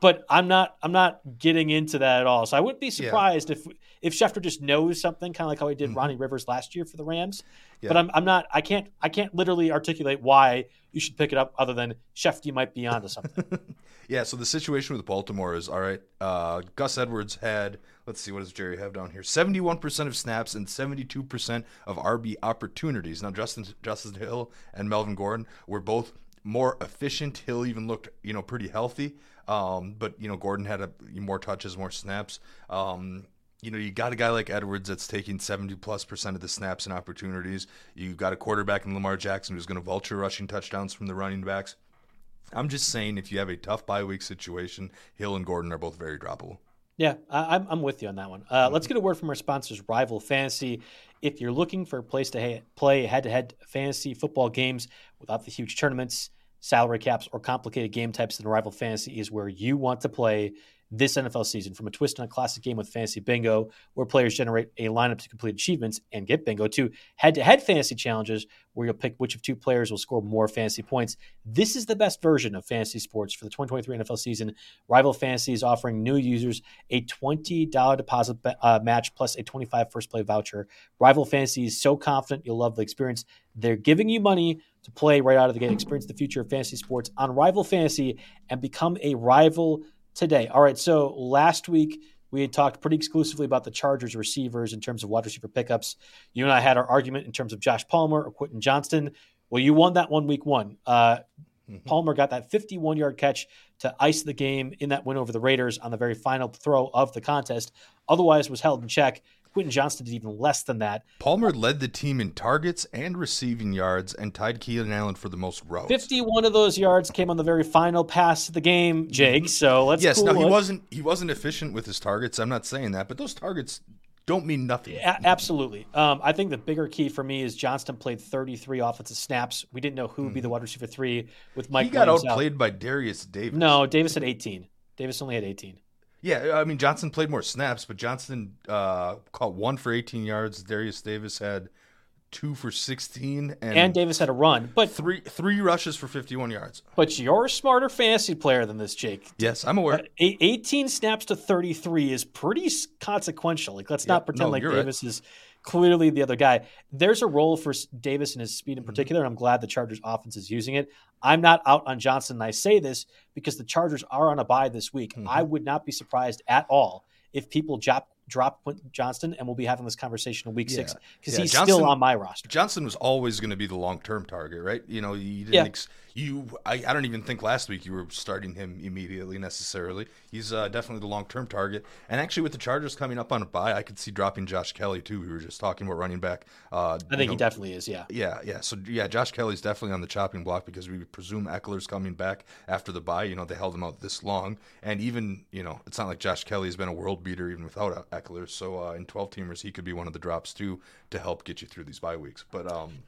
but I'm not I'm not getting into that at all. So I wouldn't be surprised yeah. if if Schefter just knows something, kind of like how he did mm-hmm. Ronnie Rivers last year for the Rams. Yeah. But I'm I'm not I can't I can't literally articulate why you should pick it up other than Schefter might be onto something. [laughs] yeah. So the situation with Baltimore is all right. Uh, Gus Edwards had let's see what does Jerry have down here 71% of snaps and 72% of RB opportunities. Now Justin Justin Hill and Melvin Gordon were both more efficient. Hill even looked you know pretty healthy. Um, but you know, Gordon had a, more touches, more snaps. Um, you know, you got a guy like Edwards that's taking 70 plus percent of the snaps and opportunities. You got a quarterback in Lamar Jackson who's going to vulture rushing touchdowns from the running backs. I'm just saying, if you have a tough bye week situation, Hill and Gordon are both very droppable. Yeah, I, am I'm with you on that one. Uh, let's get a word from our sponsors, Rival Fantasy. If you're looking for a place to play head to head fantasy football games without the huge tournaments, salary caps, or complicated game types, then Rival Fantasy is where you want to play this NFL season. From a twist on a classic game with Fantasy Bingo, where players generate a lineup to complete achievements and get bingo, to head to head fantasy challenges, where you'll pick which of two players will score more fantasy points. This is the best version of fantasy sports for the 2023 NFL season. Rival Fantasy is offering new users a $20 deposit uh, match plus a 25 first play voucher. Rival Fantasy is so confident you'll love the experience. They're giving you money to play right out of the gate. Experience the future of fantasy sports on Rival Fantasy and become a rival today. All right, so last week we had talked pretty exclusively about the Chargers receivers in terms of wide receiver pickups. You and I had our argument in terms of Josh Palmer or Quentin Johnston. Well, you won that one week one. Uh, mm-hmm. Palmer got that 51 yard catch to ice the game in that win over the Raiders on the very final throw of the contest. Otherwise, was held in check. Quentin Johnston did even less than that. Palmer led the team in targets and receiving yards and tied Keenan Allen for the most routes. 51 of those yards came on the very final pass of the game, Jake. Mm-hmm. So let's Yes, cool no, he wasn't he wasn't efficient with his targets. I'm not saying that, but those targets don't mean nothing. A- absolutely. Um, I think the bigger key for me is Johnston played 33 offensive snaps. We didn't know who would be the mm-hmm. wide receiver three with Mike. He got Williams outplayed out. by Darius Davis. No, Davis had 18. Davis only had 18. Yeah, I mean Johnson played more snaps, but Johnson uh, caught one for 18 yards. Darius Davis had two for 16, and, and Davis had a run, but three three rushes for 51 yards. But you're a smarter fantasy player than this, Jake. Yes, I'm aware. Uh, 18 snaps to 33 is pretty consequential. Like, let's not pretend no, like Davis right. is clearly the other guy. There's a role for Davis and his speed in mm-hmm. particular, and I'm glad the Chargers offense is using it. I'm not out on Johnson, and I say this because the Chargers are on a bye this week. Mm-hmm. I would not be surprised at all if people drop drop Quentin Johnston, and we'll be having this conversation in week yeah. six because yeah. he's Johnson, still on my roster. Johnson was always going to be the long term target, right? You know, you didn't yeah. Ex- you I, I don't even think last week you were starting him immediately necessarily. He's uh, definitely the long term target. And actually, with the Chargers coming up on a bye, I could see dropping Josh Kelley too. We were just talking about running back. Uh, I think know, he definitely is. Yeah. Yeah. Yeah. So yeah, Josh Kelley's definitely on the chopping block because we presume Ekeler's coming back after the bye. You know, they held him out this long, and even you know, it's not like Josh Kelley has been a world beater even without Ekeler. So uh, in twelve teamers, he could be one of the drops too to help get you through these bye weeks. But um,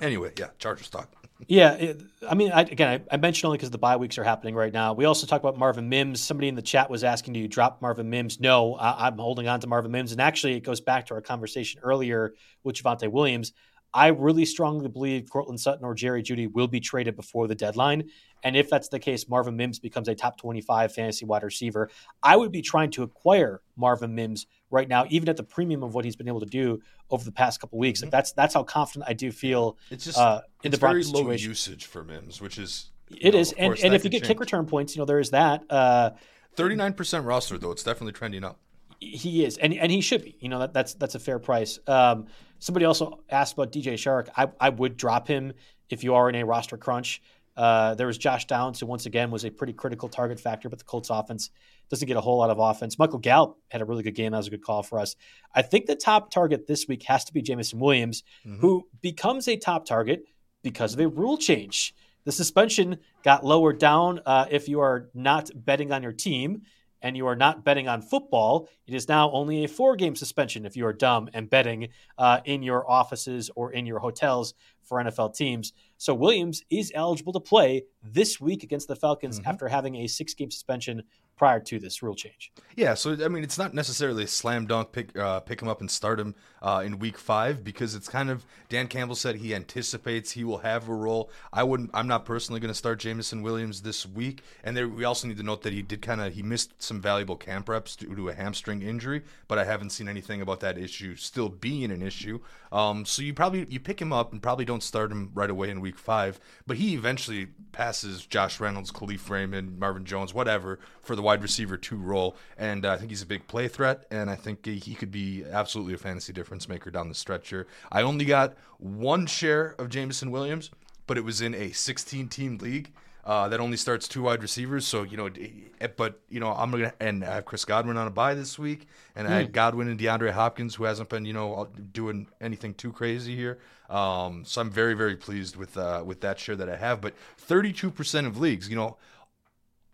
anyway, yeah, Chargers talk yeah, it, I mean, I, again, I, I, mentioned only because the bye weeks are happening right now. We also talk about Marvin Mims. Somebody in the chat was asking, "Do you drop Marvin Mims?" No, I, am holding on to Marvin Mims, and actually, it goes back to our conversation earlier with Javonte Williams. I really strongly believe Courtland Sutton or Jerry Jeudy will be traded before the deadline. And if that's the case, Marvin Mims becomes a top 25 fantasy wide receiver. I would be trying to acquire Marvin Mims right now, even at the premium of what he's been able to do over the past couple weeks. Like mm-hmm. that's that's how confident I do feel. It's just uh, in it's the very low usage for Mims, which is it know, is, and and if you get change. kick return points, you know there is that. Uh, Thirty nine percent roster though, it's definitely trending up. He is, and and he should be. You know that, that's that's a fair price. Um, somebody also asked about DJ Chark. I I would drop him if you are in a roster crunch. Uh, there was Josh Downs, who once again was a pretty critical target factor, but the Colts offense doesn't get a whole lot of offense. Michael Gallup had a really good game. That was a good call for us. I think the top target this week has to be Jameson Williams, mm-hmm. who becomes a top target because of a rule change. The suspension got lowered down uh, if you are not betting on your team and you are not betting on football, it is now only a four game suspension if you are dumb and betting uh, in your offices or in your hotels for NFL teams. So Williams is eligible to play this week against the Falcons mm-hmm. after having a six game suspension prior to this rule change. Yeah, so I mean, it's not necessarily a slam dunk pick uh, pick him up and start him uh, in week five because it's kind of Dan Campbell said he anticipates he will have a role. I wouldn't. I'm not personally going to start Jameson Williams this week, and there we also need to note that he did kind of he missed some valuable camp reps due to a hamstring injury, but I haven't seen anything about that issue still being an issue. Um, so you probably you pick him up and probably don't start him right away in week five, but he eventually passes Josh Reynolds, Kalif Raymond, Marvin Jones, whatever for the wide receiver two role, and uh, I think he's a big play threat, and I think he could be absolutely a fantasy difference maker down the stretch here. I only got one share of Jameson Williams, but it was in a 16 team league. Uh, that only starts two wide receivers. So you know, eh, but you know, I'm gonna and I have Chris Godwin on a bye this week, and mm. I had hmm. Godwin and DeAndre Hopkins, who hasn't been you know doing anything too crazy here. Um, so I'm very very pleased with uh, with that share that I have. But 32% of leagues, you know,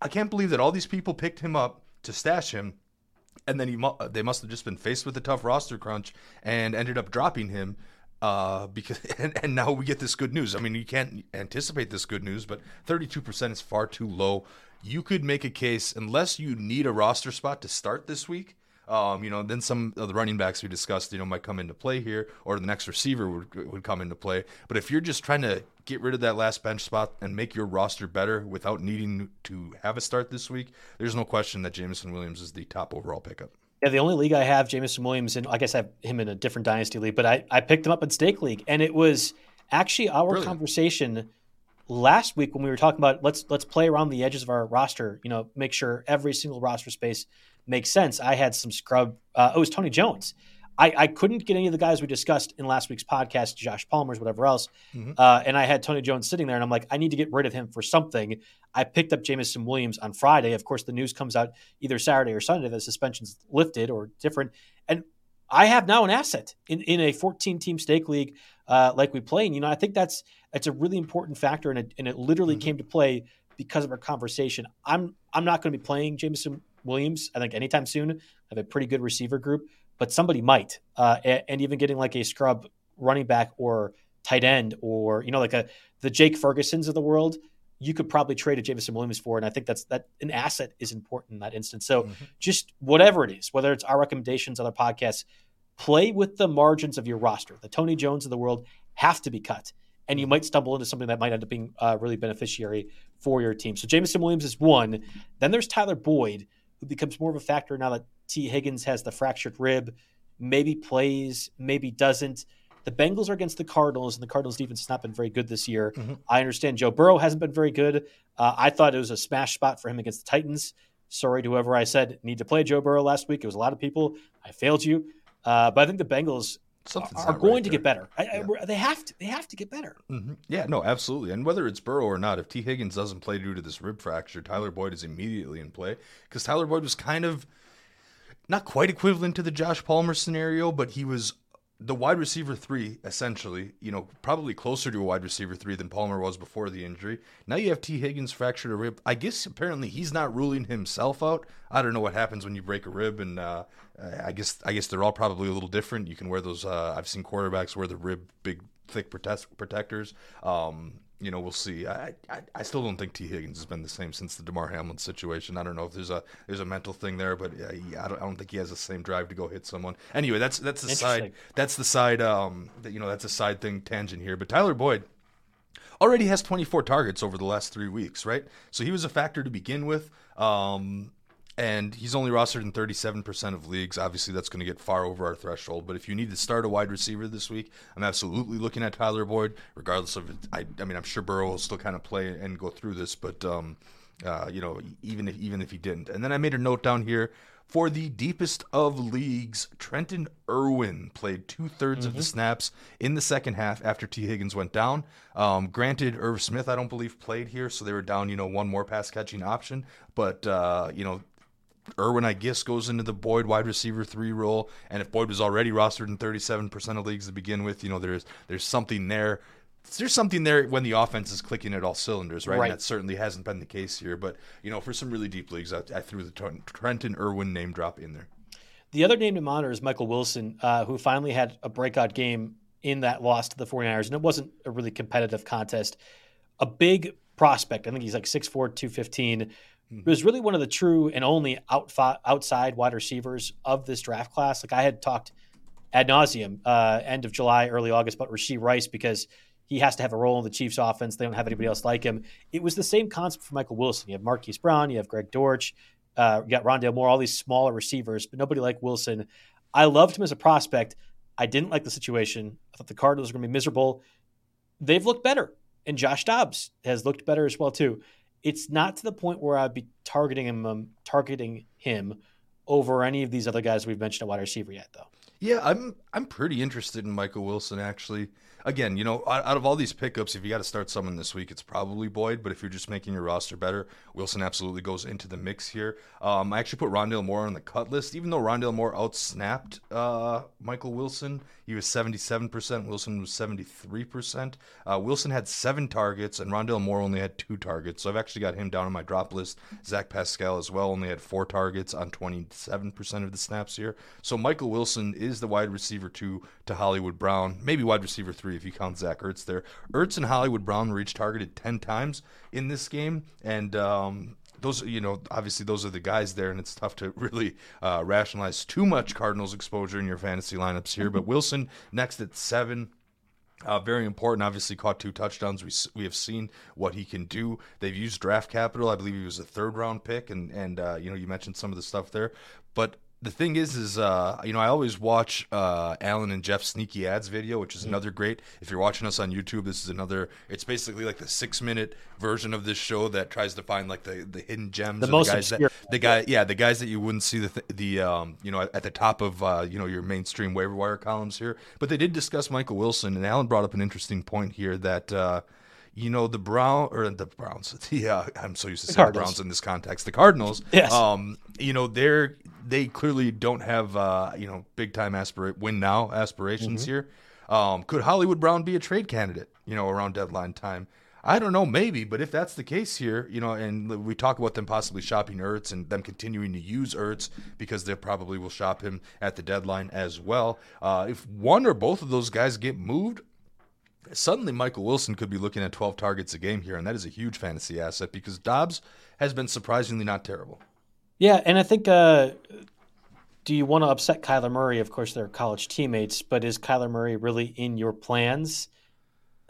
I can't believe that all these people picked him up to stash him, and then he mu- they must have just been faced with a tough roster crunch and ended up dropping him. Uh, because [laughs] and, and now we get this good news. I mean, you can't anticipate this good news, but 32% is far too low. You could make a case unless you need a roster spot to start this week um, you know, then some of the running backs we discussed, you know, might come into play here, or the next receiver would, would come into play. But if you're just trying to get rid of that last bench spot and make your roster better without needing to have a start this week, there's no question that Jameson Williams is the top overall pickup. Yeah, the only league I have Jameson Williams in, I guess I have him in a different dynasty league, but I, I picked him up in stake league, and it was actually our Brilliant. conversation last week when we were talking about let's let's play around the edges of our roster, you know, make sure every single roster space makes sense. I had some scrub. Uh, it was Tony Jones. I, I couldn't get any of the guys we discussed in last week's podcast, Josh Palmer's, whatever else. Mm-hmm. Uh, and I had Tony Jones sitting there, and I'm like, I need to get rid of him for something. I picked up Jameson Williams on Friday. Of course, the news comes out either Saturday or Sunday that suspension's lifted or different. And I have now an asset in, in a 14 team stake league uh, like we play. And, you know, I think that's that's a really important factor, and it, and it literally mm-hmm. came to play because of our conversation. I'm I'm not going to be playing Jameson Williams. I think anytime soon. I have a pretty good receiver group, but somebody might, uh, and, even getting like a scrub running back or tight end, or you know, like a the Jake Fergusons of the world. You could probably trade a Jameson Williams for, and I think that's that an asset is important in that instance. So mm-hmm. just whatever it is, whether it's our recommendations, other podcasts, play with the margins of your roster. The Tony Jones of the world have to be cut and you might stumble into something that might end up being uh, really beneficiary for your team. So Jameson Williams is one. Then there's Tyler Boyd, who becomes more of a factor now that Tee Higgins has the fractured rib, maybe plays, maybe doesn't. The Bengals are against the Cardinals, and the Cardinals defense has not been very good this year. Mm-hmm. I understand Joe Burrow hasn't been very good. Uh, I thought it was a smash spot for him against the Titans. Sorry to whoever I said need to play Joe Burrow last week. It was a lot of people. I failed you. Uh, but I think the Bengals Something's are going right to get better. I, yeah. I, they have to. They have to get better. Mm-hmm. Yeah, no, absolutely. And whether it's Burrow or not, if Tee Higgins doesn't play due to this rib fracture, Tyler Boyd is immediately in play because Tyler Boyd was kind of not quite equivalent to the Josh Palmer scenario, but he was the wide receiver three, essentially, you know, probably closer to a wide receiver three than Palmer was before the injury. Now you have Tee Higgins fractured a rib. I guess apparently he's not ruling himself out. I don't know what happens when you break a rib, and uh, I guess I guess they're all probably a little different. You can wear those. Uh, I've seen quarterbacks wear the rib big thick protect- protectors. Um, you know, we'll see. I, I, I still don't think Tee Higgins has been the same since the Damar Hamlin situation. I don't know if there's a there's a mental thing there, but uh, I, don't, I don't think he has the same drive to go hit someone. Anyway, that's that's the side that's the side um that, you know that's a side thing tangent here. But Tyler Boyd already has 24 targets over the last three weeks, right? So he was a factor to begin with. Um, and he's only rostered in 37% of leagues. Obviously, that's going to get far over our threshold. But if you need to start a wide receiver this week, I'm absolutely looking at Tyler Boyd, regardless of. I, I mean, I'm sure Burrow will still kind of play and go through this, but um, uh, you know, even if even if he didn't. And then I made a note down here for the deepest of leagues. Trenton Irwin played two thirds mm-hmm. of the mm-hmm. snaps in the second half after Tee Higgins went down. Um, granted, Irv Smith, I don't believe, played here, so they were down, you know, one more pass catching option. But uh, you know, Irwin, I guess, goes into the Boyd wide receiver three role. And if Boyd was already rostered in 37% of leagues to begin with, you know, there's there's something there. There's something there when the offense is clicking at all cylinders, right? right. And that certainly hasn't been the case here. But, you know, for some really deep leagues, I, I threw the Trenton Irwin name drop in there. The other name to monitor is Michael Wilson, uh, who finally had a breakout game in that loss to the 49ers. And it wasn't a really competitive contest. A big prospect. I think he's like 6'4, 215 mm-hmm. was really one of the true and only out, outside wide receivers of this draft class. Like I had talked ad nauseum uh, end of July, early August about Rashee Rice because he has to have a role in the Chiefs offense. They don't have anybody else like him. It was the same concept for Michael Wilson. You have Marquise Brown, you have Greg Dortch, uh, you got Rondale Moore, all these smaller receivers, but nobody like Wilson. I loved him as a prospect. I didn't like the situation. I thought the Cardinals were going to be miserable. They've looked better, and Josh Dobbs has looked better as well too. It's not to the point where I'd be targeting him, um, targeting him over any of these other guys we've mentioned at wide receiver yet, though. Yeah, I'm I'm pretty interested in Michael Wilson actually again, you know, out, of all these pickups, if you got to start someone this week, it's probably Boyd. But if you're just making your roster better, Wilson absolutely goes into the mix here. Um, I actually put Rondale Moore on the cut list, even though Rondale Moore outsnapped uh, Michael Wilson. He was 77%. Wilson was 73%. Uh, Wilson had seven targets, and Rondale Moore only had two targets. So I've actually got him down on my drop list. Zach Pascal as well only had four targets on 27% of the snaps here. So Michael Wilson is the wide receiver two to Hollywood Brown, maybe wide receiver three if you count Zach Ertz there. Ertz and Hollywood Brown were each targeted 10 times in this game. And, um, those you know obviously those are the guys there and it's tough to really uh, rationalize too much cardinals exposure in your fantasy lineups here but wilson next at seven uh, very important. Obviously, caught two touchdowns. We we have seen what he can do. They've used draft capital. I believe he was a third round pick, and and uh, you know you mentioned some of the stuff there, but the thing is, is uh, you know, I always watch uh, Alan and Jeff sneaky ads video, which is mm-hmm. another great. If you're watching us on YouTube, this is another. It's basically like the six minute version of this show that tries to find like the, the hidden gems. The most the guys obscure. that the guy, yeah, the guys that you wouldn't see the the um, you know at the top of uh, you know your mainstream waiver wire columns here. But they did discuss Michael Wilson, and Alan brought up an interesting point here that. You know the Brown or the Browns. [laughs] The uh, I'm so used to saying Browns in this context. The Cardinals. Yes. Um, you know they're they clearly don't have uh, you know big time aspira- win now aspirations mm-hmm. here. Um, could Hollywood Brown be a trade candidate? You know around deadline time. I don't know, maybe, but if that's the case here, you know, and we talk about them possibly shopping Ertz and them continuing to use Ertz because they probably will shop him at the deadline as well. Uh, if one or both of those guys get moved, suddenly Michael Wilson could be looking at 12 targets a game here, and that is a huge fantasy asset because Dobbs has been surprisingly not terrible. Yeah, and I think uh, do you want to upset Kyler Murray? Of course, they're college teammates, but is Kyler Murray really in your plans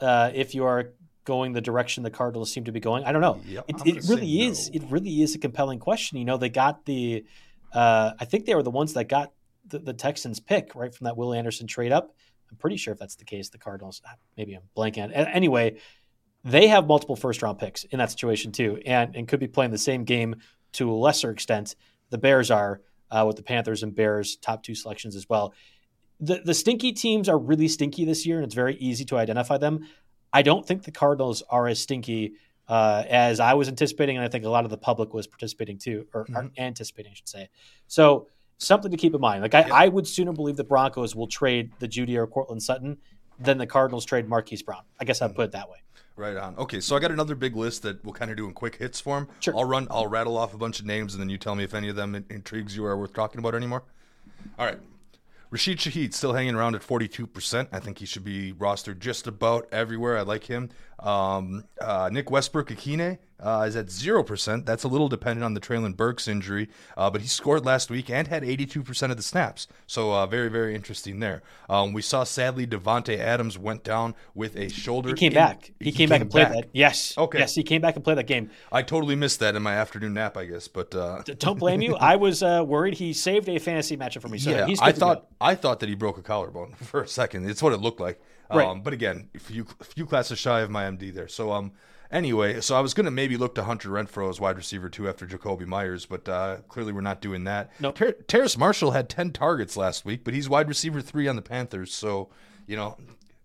uh, if you are going the direction the Cardinals seem to be going? I don't know. Yep, it, it really is. It really is a compelling question. You know, they got the. Uh, I think they were the ones that got the, the Texans pick right from that Will Anderson trade up. I'm pretty sure if that's the case, the Cardinals, ah, maybe I'm blanking. Anyway, they have multiple first round picks in that situation too, and, and could be playing the same game to a lesser extent. The Bears are uh, with the Panthers and Bears top two selections as well. The the stinky teams are really stinky this year, and it's very easy to identify them. I don't think the Cardinals are as stinky uh, as I was anticipating, and I think a lot of the public was participating too, or, mm-hmm. anticipating, I should say. So something to keep in mind. Like I, I would sooner believe the Broncos will trade the Jeudy or Courtland Sutton than the Cardinals trade Marquise Brown. I guess I'd mm. put it that way. Right on. Okay, so I got another big list that we'll kind of do in quick hits form. Sure. I'll run. I'll rattle off a bunch of names, and then you tell me if any of them intrigues you or are worth talking about anymore. All right. Rashid Shaheed still hanging around at 42%. I think he should be rostered just about everywhere. I like him. Um, uh, Nick Westbrook-Ikhine uh, is at 0%. That's a little dependent on the Treylon Burks injury, uh, but he scored last week and had 82% of the snaps. So uh, very, very interesting there. Um, we saw, sadly, Davante Adams went down with a shoulder. He came in, back. He, he came, came, back and played back. that. Yes. Okay. Yes, he came back and played that game. I totally missed that in my afternoon nap, I guess. But uh, don't blame you. I was uh, worried. He saved a fantasy matchup for me. So yeah, I thought I thought that he broke a collarbone [laughs] for a second. It's what it looked like. Right. Um, but again, a few, a few classes shy of my MD there. So um, anyway, so I was going to maybe look to Hunter Renfrow as wide receiver too after Jakobi Meyers, but uh, clearly we're not doing that. No. Ter- Terrace Marshall had 10 targets last week, but he's wide receiver three on the Panthers. So, you know,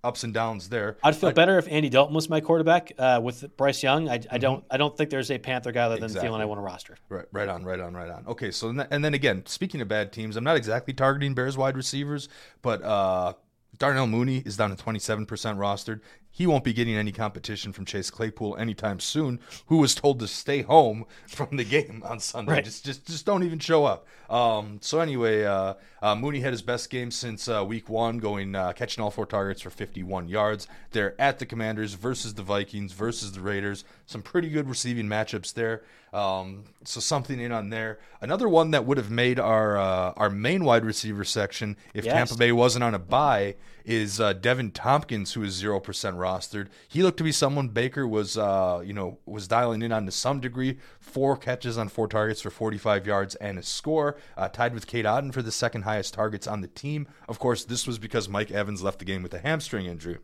ups and downs there. I'd feel better if Andy Dalton was my quarterback uh, with Bryce Young. I, I mm-hmm. don't I don't think there's a Panther guy other than exactly. Thielen I want to roster. Right, right on, right on, right on. Okay, so and then again, speaking of bad teams, I'm not exactly targeting Bears wide receivers, but uh, Darnell Mooney is down to 27% rostered. He won't be getting any competition from Chase Claypool anytime soon, who was told to stay home [laughs] from the game on Sunday. Right. Just, just, just don't even show up. Um, so anyway, uh, uh, Mooney had his best game since uh, week one, going uh, catching all four targets for 51 yards. They're at the Commanders versus the Vikings versus the Raiders. Some pretty good receiving matchups there. Um, so something in on there. Another one that would have made our uh, our main wide receiver section if yes. Tampa Bay wasn't on a bye is uh, Deven Thompkins, who is zero percent rostered. He looked to be someone Baker was, uh, you know, was dialing in on to some degree. Four catches on four targets for 45 yards and a score, uh, tied with Cade Otton for the second highest targets on the team. Of course, this was because Mike Evans left the game with a hamstring injury.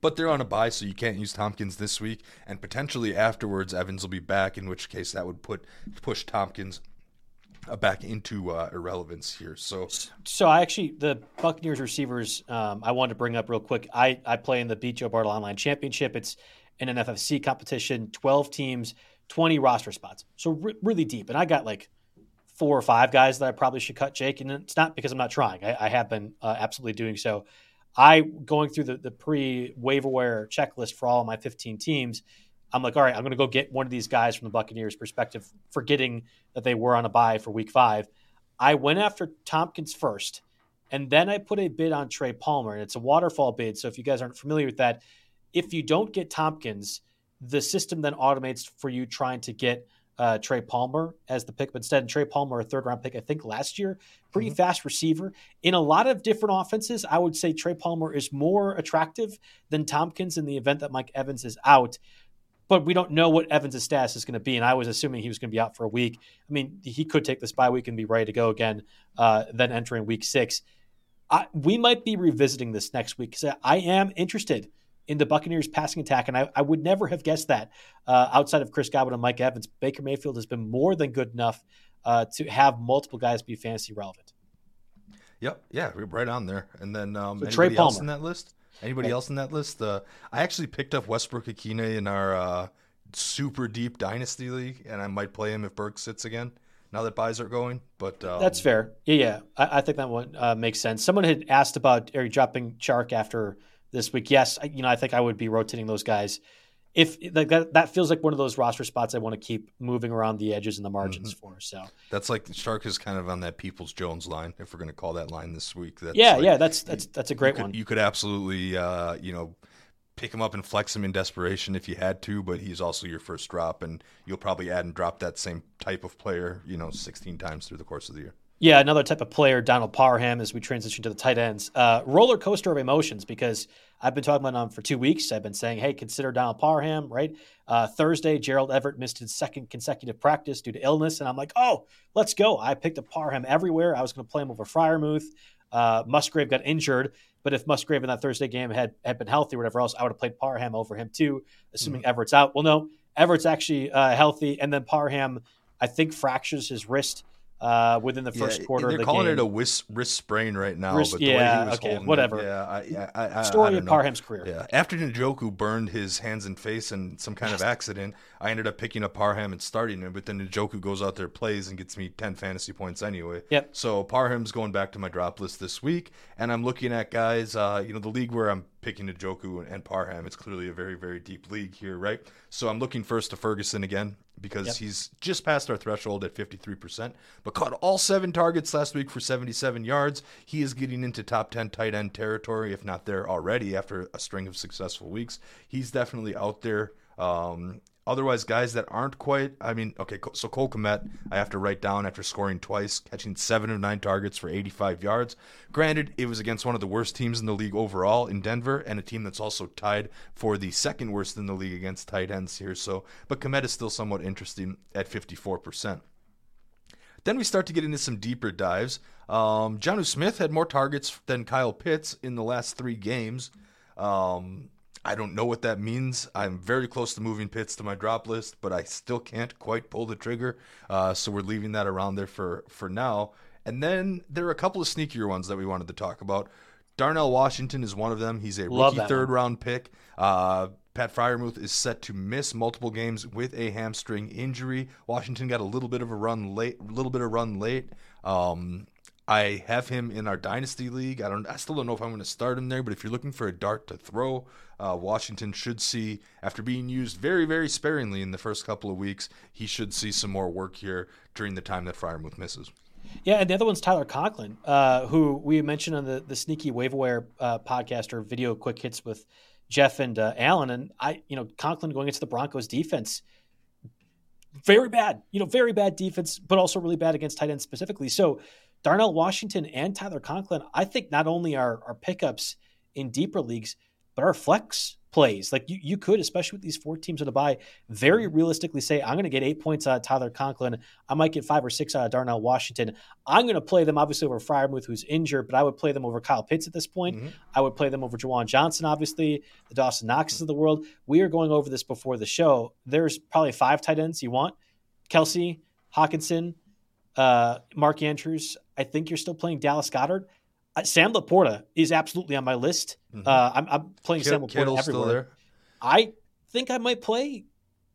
But they're on a bye, so you can't use Thompkins this week, and potentially afterwards Evans will be back. In which case, that would put push Thompkins uh, back into uh, irrelevance here. So, so I actually the Buccaneers receivers um, I wanted to bring up real quick. I I play in the Beat Joe Bartel Online Championship. It's an NFFC competition, twelve teams, twenty roster spots, so re- really deep. And I got like four or five guys that I probably should cut, Jake. And it's not because I'm not trying. I, I have been uh, absolutely doing so. I going through the the pre waiver wire checklist for all my 15 teams I'm like, all right, I'm going to go get one of these guys from the Buccaneers' perspective, forgetting that they were on a bye for week five. I went after Thompkins first, and then I put a bid on Trey Palmer, and it's a waterfall bid. So if you guys aren't familiar with that, if you don't get Thompkins, the system then automates for you trying to get uh, Trey Palmer as the pick, but instead And Trey Palmer, a third round pick, I think last year, pretty mm-hmm. fast receiver. In a lot of different offenses, I would say Trey Palmer is more attractive than Thompkins in the event that Mike Evans is out but we don't know what Evans' status is going to be. And I was assuming he was going to be out for a week. I mean, he could take this bye week and be ready to go again, uh, then entering week six. I, we might be revisiting this next week because I am interested in the Buccaneers passing attack, and I, I would never have guessed that uh, outside of Chris Godwin and Mike Evans. Baker Mayfield has been more than good enough uh, to have multiple guys be fantasy relevant. Yep, yeah, we're right on there. And then um, so anybody else in that list? Anybody else in that list? Uh, I actually picked up Westbrook-Ikhine in our uh, super deep dynasty league, and I might play him if Burke sits again. Now that buys are going, but um, that's fair. Yeah, yeah, I, I think that one uh, makes sense. Someone had asked about are you dropping Chark after this week? Yes, I, you know I think I would be rotating those guys if like that, that feels like one of those roster spots I want to keep moving around the edges and the margins mm-hmm. for. So that's like Chark is kind of on that Peoples Jones line, if we're going to call that line this week. That's yeah, like, yeah, that's that's that's a great you one. you could absolutely, uh, you know, pick him up and flex him in desperation if you had to, but he's also your first drop, and you'll probably add and drop that same type of player, you know, 16 times through the course of the year. Yeah, another type of player, Donald Parham, as we transition to the tight ends. Uh, roller coaster of emotions because I've been talking about him for two weeks. I've been saying, hey, consider Donald Parham, right? Uh, Thursday, Gerald Everett missed his second consecutive practice due to illness. And I'm like, oh, let's go. I picked up Parham everywhere. I was going to play him over Freiermuth. Uh, Musgrave got injured. But if Musgrave in that Thursday game had, had been healthy or whatever else, I would have played Parham over him too, assuming mm-hmm. Everett's out. Well, no, Everett's actually uh, healthy. And then Parham, I think, fractures his wrist uh, within the first yeah, quarter. They're the calling game. it a wrist, wrist sprain right now, wrist, but the yeah, way he was okay, whatever. It, yeah, I, I, I, story of Parham's career. Yeah, after Njoku burned his hands and face in some kind yes. of [laughs] accident, I ended up picking up Parham and starting him. But then Njoku goes out there, plays, and gets me ten fantasy points anyway. Yep. So Parham's going back to my drop list this week, and I'm looking at guys. Uh, you know, the league where I'm picking Njoku and Parham, it's clearly a very, very deep league here, right? So I'm looking first to Ferguson again because yep. he's just passed our threshold at 53%, but caught all seven targets last week for 77 yards. He is getting into top 10 tight end territory, if not there already, after a string of successful weeks. He's definitely out there. Um, Otherwise, guys that aren't quite, I mean, okay, so Cole Kmet, I have to write down after scoring twice, catching seven of nine targets for 85 yards. Granted, it was against one of the worst teams in the league overall in Denver, and a team that's also tied for the second worst in the league against tight ends here. So, but Kmet is still somewhat interesting at 54%. Then we start to get into some deeper dives. Um, Jonnu Smith had more targets than Kyle Pitts in the last three games. Um, I don't know what that means. I'm very close to moving Pitts to my drop list, but I still can't quite pull the trigger. Uh, so we're leaving that around there for for now. And then there are a couple of sneakier ones that we wanted to talk about. Darnell Washington is one of them. He's a Love rookie third one. round pick. Uh, Pat Freiermuth is set to miss multiple games with a hamstring injury. Washington got a little bit of a run late, a little bit of run late. Um, I have him in our dynasty league. I don't. I still don't know if I'm going to start him there. But if you're looking for a dart to throw, uh, Washington should see after being used very, very sparingly in the first couple of weeks, he should see some more work here during the time that Freiermuth misses. Yeah, and the other one's Tyler Conklin, uh, who we mentioned on the the sneaky waiver uh, podcast or video quick hits with Jeff and uh, Alan. And I, you know, Conklin going into the Broncos defense very bad, you know, very bad defense, but also really bad against tight ends specifically. So Darnell Washington and Tyler Conklin, I think not only are, are pickups in deeper leagues, but are flex plays. Like you, you could, especially with these four teams on a bye, very realistically say, I'm going to get eight points out of Tyler Conklin. I might get five or six out of Darnell Washington. I'm going to play them obviously over Freiermuth, who's injured, but I would play them over Kyle Pitts at this point. Mm-hmm. I would play them over Juwan Johnson, obviously, the Dawson Knoxes of the world. We are going over this before the show. There's probably five tight ends you want Kelce, Hockenson, uh, Mark Andrews. I think you're still playing Dallas Goedert. Uh, Sam LaPorta is absolutely on my list. Mm-hmm. Uh, I'm, I'm, playing Kid, Sam LaPorta Kittle's everywhere. I think I might play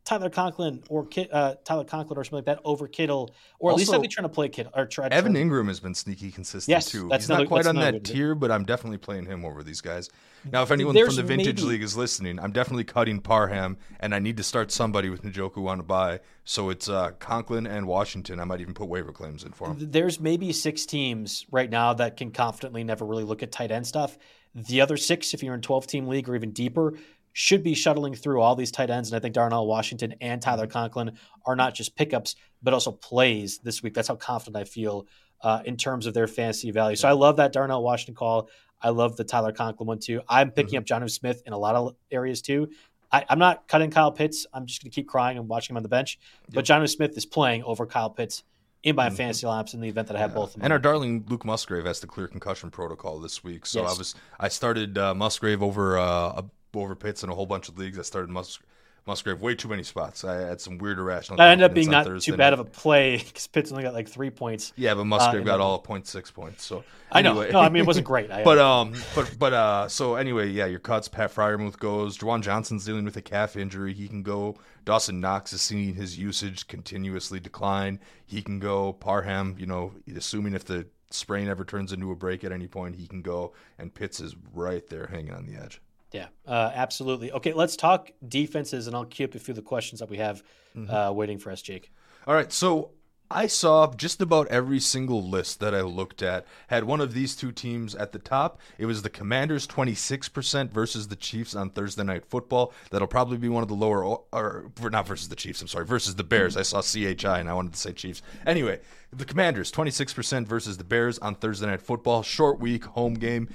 Tyler Conklin or uh, Tyler Conklin or something like that over Kittle, or also, at least I'd be trying to play Kittle or try. Evan try. Engram has been sneaky consistent yes, too. That's He's not, not quite on that tier, but I'm definitely playing him over these guys. Now, if anyone There's from the Vintage maybe, League is listening, I'm definitely cutting Parham, and I need to start somebody with Njoku on a bye. So it's uh, Conklin and Washington. I might even put waiver claims in for them. There's maybe six teams right now that can confidently never really look at tight end stuff. The other six, if you're in 12 team league or even deeper, should be shuttling through all these tight ends. And I think Darnell Washington and Tyler Conklin are not just pickups, but also plays this week. That's how confident I feel uh, in terms of their fantasy value. So I love that Darnell Washington call. I love the Tyler Conklin one too. I'm picking mm-hmm. up Jonnu Smith in a lot of areas too. I, am not cutting Kyle Pitts. I'm just going to keep crying and watching him on the bench. Yep. But Jonnu Smith is playing over Kyle Pitts in my mm-hmm. fantasy lineups in the event that I have yeah. both. And our darling Luke Musgrave has to clear concussion protocol this week. So yes. I was I started uh, Musgrave over uh, over Pitts in a whole bunch of leagues. I started Musgrave Musgrave way too many spots. I had some weird irrational. That ended up being not Thursday too bad night. of a play [laughs] because Pitts only got like three points. Yeah, but Musgrave uh, got all of 0.6 points. So I know. No, I mean it wasn't great. [laughs] but um, but but uh, so anyway, yeah, your cuts. Pat Freiermuth goes. Juwan Johnson's dealing with a calf injury. He can go. Dawson Knox is seeing his usage continuously decline. He can go. Parham, you know, assuming if the sprain ever turns into a break at any point, he can go. And Pitts is right there hanging on the edge. Yeah, uh, absolutely. Okay, let's talk defenses, and I'll queue up a few of the questions that we have mm-hmm. uh, waiting for us, Jake. All right, so I saw just about every single list that I looked at had one of these two teams at the top. It was the Commanders 26% versus the Chiefs on Thursday Night Football. That'll probably be one of the lower, or not versus the Chiefs, I'm sorry, versus the Bears. I saw CHI and I wanted to say Chiefs. Anyway, the Commanders 26% versus the Bears on Thursday Night Football. Short week, home game.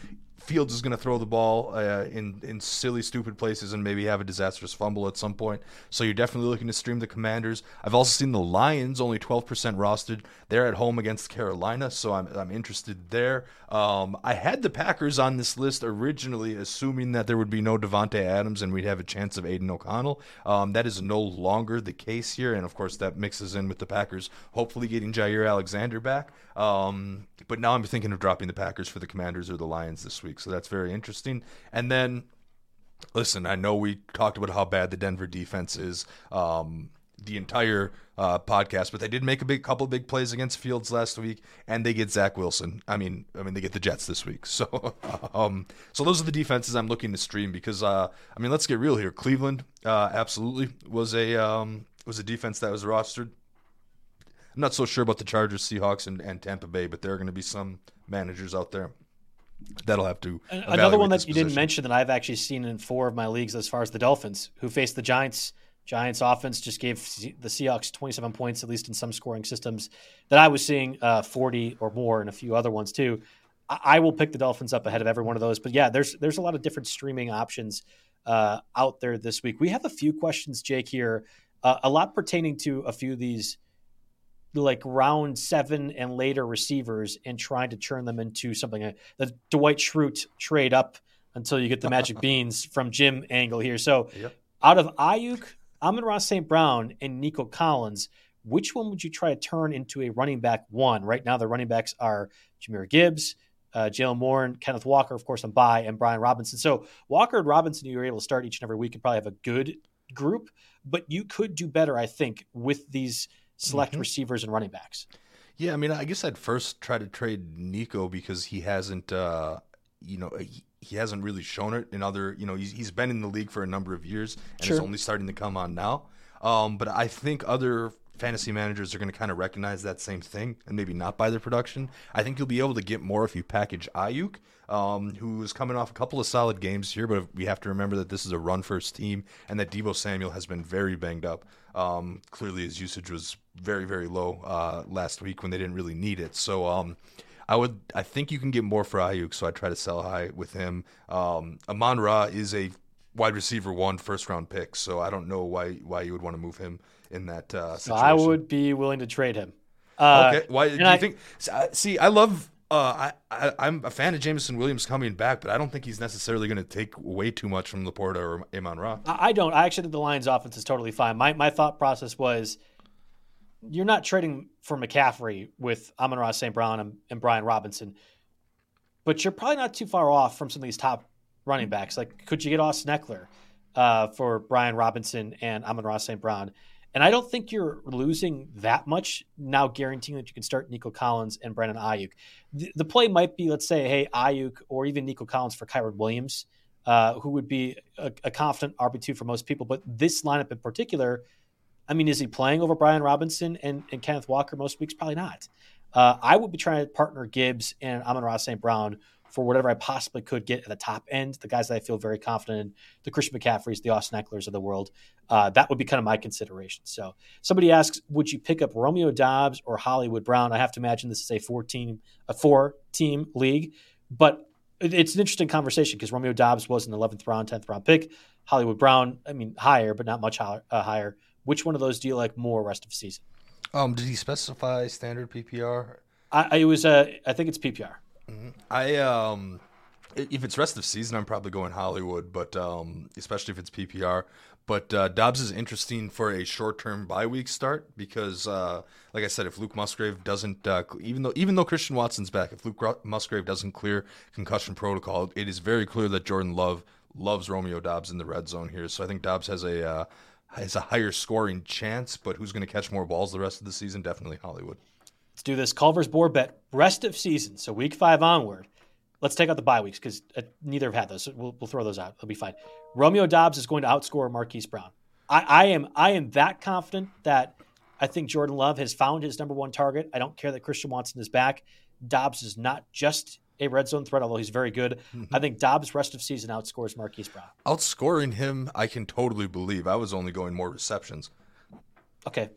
Fields is going to throw the ball uh, in in silly, stupid places and maybe have a disastrous fumble at some point. So you're definitely looking to stream the Commanders. I've also seen the Lions only 12% rostered. They're at home against Carolina, so I'm I'm interested there. Um, I had the Packers on this list originally, assuming that there would be no Davante Adams and we'd have a chance of Aidan O'Connell. Um, that is no longer the case here, and of course that mixes in with the Packers hopefully getting Jaire Alexander back. Um, but now I'm thinking of dropping the Packers for the Commanders or the Lions this week, so that's very interesting. And then, listen, I know we talked about how bad the Denver defense is. Um, the entire uh, podcast, but they did make a big couple big plays against Fields last week, and they get Zach Wilson. I mean, I mean they get the Jets this week. [laughs] So, um, so those are the defenses I'm looking to stream because, uh, I mean, let's get real here. Cleveland uh, absolutely was a um, was a defense that was rostered. I'm not so sure about the Chargers, Seahawks, and, and Tampa Bay, but there are going to be some managers out there that'll have to. Another one that you position. didn't mention that I've actually seen in four of my leagues as far as the Dolphins, who faced the Giants. Giants offense just gave the Seahawks 27 points, at least in some scoring systems that I was seeing, uh, 40 or more, and a few other ones too. I, I, will pick the Dolphins up ahead of every one of those. But yeah, there's there's a lot of different streaming options uh, out there this week. We have a few questions, Jake, here, uh, a lot pertaining to a few of these like round seven and later receivers and trying to turn them into something the Dwight Schrute trade up until you get the magic [laughs] beans from Jim angle here. So yep. out of Aiyuk, Amon-Ra St. Brown, and Nico Collins, which one would you try to turn into a running back one? Right now, the running backs are Jahmyr Gibbs, uh, Jaylen Warren, and Kenneth Walker, of course, on bye, and Brian Robinson. So Walker and Robinson, you were able to start each and every week and probably have a good group, but you could do better, I think, with these – select mm-hmm. receivers and running backs. Yeah, I mean, I guess I'd first try to trade Nico because he hasn't, uh, you know, he, he, hasn't really shown it in other, you know, he's, he's been in the league for a number of years and sure. it's only starting to come on now. Um, but I think other fantasy managers are going to kind of recognize that same thing and maybe not buy their production. I think you'll be able to get more if you package Aiyuk, um, who is coming off a couple of solid games here, but we have to remember that this is a run first team and that Deebo Samuel has been very banged up. Um, clearly, his usage was very, very low uh, last week when they didn't really need it. So, um, I would, I think you can get more for Aiyuk, so I try to sell high with him. Um, Amon Ra is a wide receiver one first round pick, so I don't know why why you would want to move him in that uh, situation. So I would be willing to trade him. Uh, okay, why do you I, think? See, I love uh, I, I am a fan of Jameson Williams coming back, but I don't think he's necessarily going to take way too much from LaPorta or Amon Ra. I, I don't. I actually think the Lions' offense is totally fine. My my thought process was, you're not trading for McCaffrey with Amon Ra St. Brown and, and, Brian Robinson, but you're probably not too far off from some of these top running backs. Like, could you get Austin Ekeler uh, for Brian Robinson and Amon Ra St. Brown? And I don't think you're losing that much now, guaranteeing that you can start Nico Collins and Brandon Aiyuk. The, the play might be, let's say, hey, Aiyuk or even Nico Collins for Kyren Williams, uh, who would be a, a confident RB2 for most people. But this lineup in particular, I mean, is he playing over Brian Robinson and, and Kenneth Walker most weeks? Probably not. Uh, I would be trying to partner Gibbs and Amon-Ra St. Brown for whatever I possibly could get at the top end, the guys that I feel very confident in, the Christian McCaffreys, the Austin Ekelers of the world. Uh, that would be kind of my consideration. So somebody asks, would you pick up Romeo Doubs or Hollywood Brown? I have to imagine this is a four team, a four team league, but it's an interesting conversation because Romeo Doubs was an 11th round, 10th round pick. Hollywood Brown. I mean, higher, but not much higher. Uh, higher. Which one of those do you like more rest of the season? Um, did he specify standard PPR? I, I was uh, I think it's PPR. I um, if it's rest of season, I'm probably going Hollywood, but um, especially if it's PPR. But uh, Doubs is interesting for a short-term bye week start because, uh, like I said, if Luke Musgrave doesn't, uh, even though even though Christian Watson's back, if Luke Musgrave doesn't clear concussion protocol, it is very clear that Jordan Love loves Romeo Doubs in the red zone here. So I think Doubs has a uh, has a higher scoring chance. But who's going to catch more balls the rest of the season? Definitely Hollywood. Let's do this. Culver's board bet rest of season, so week five onward. Let's take out the bye weeks because uh, neither have had those. So we'll, we'll throw those out. It'll be fine. Romeo Doubs is going to outscore Marquise Brown. I, I am I am that confident that I think Jordan Love has found his number one target. I don't care that Christian Watson is back. Doubs is not just a red zone threat, although he's very good. Mm-hmm. I think Doubs rest of season outscores Marquise Brown. Outscoring him, I can totally believe. I was only going more receptions. Okay.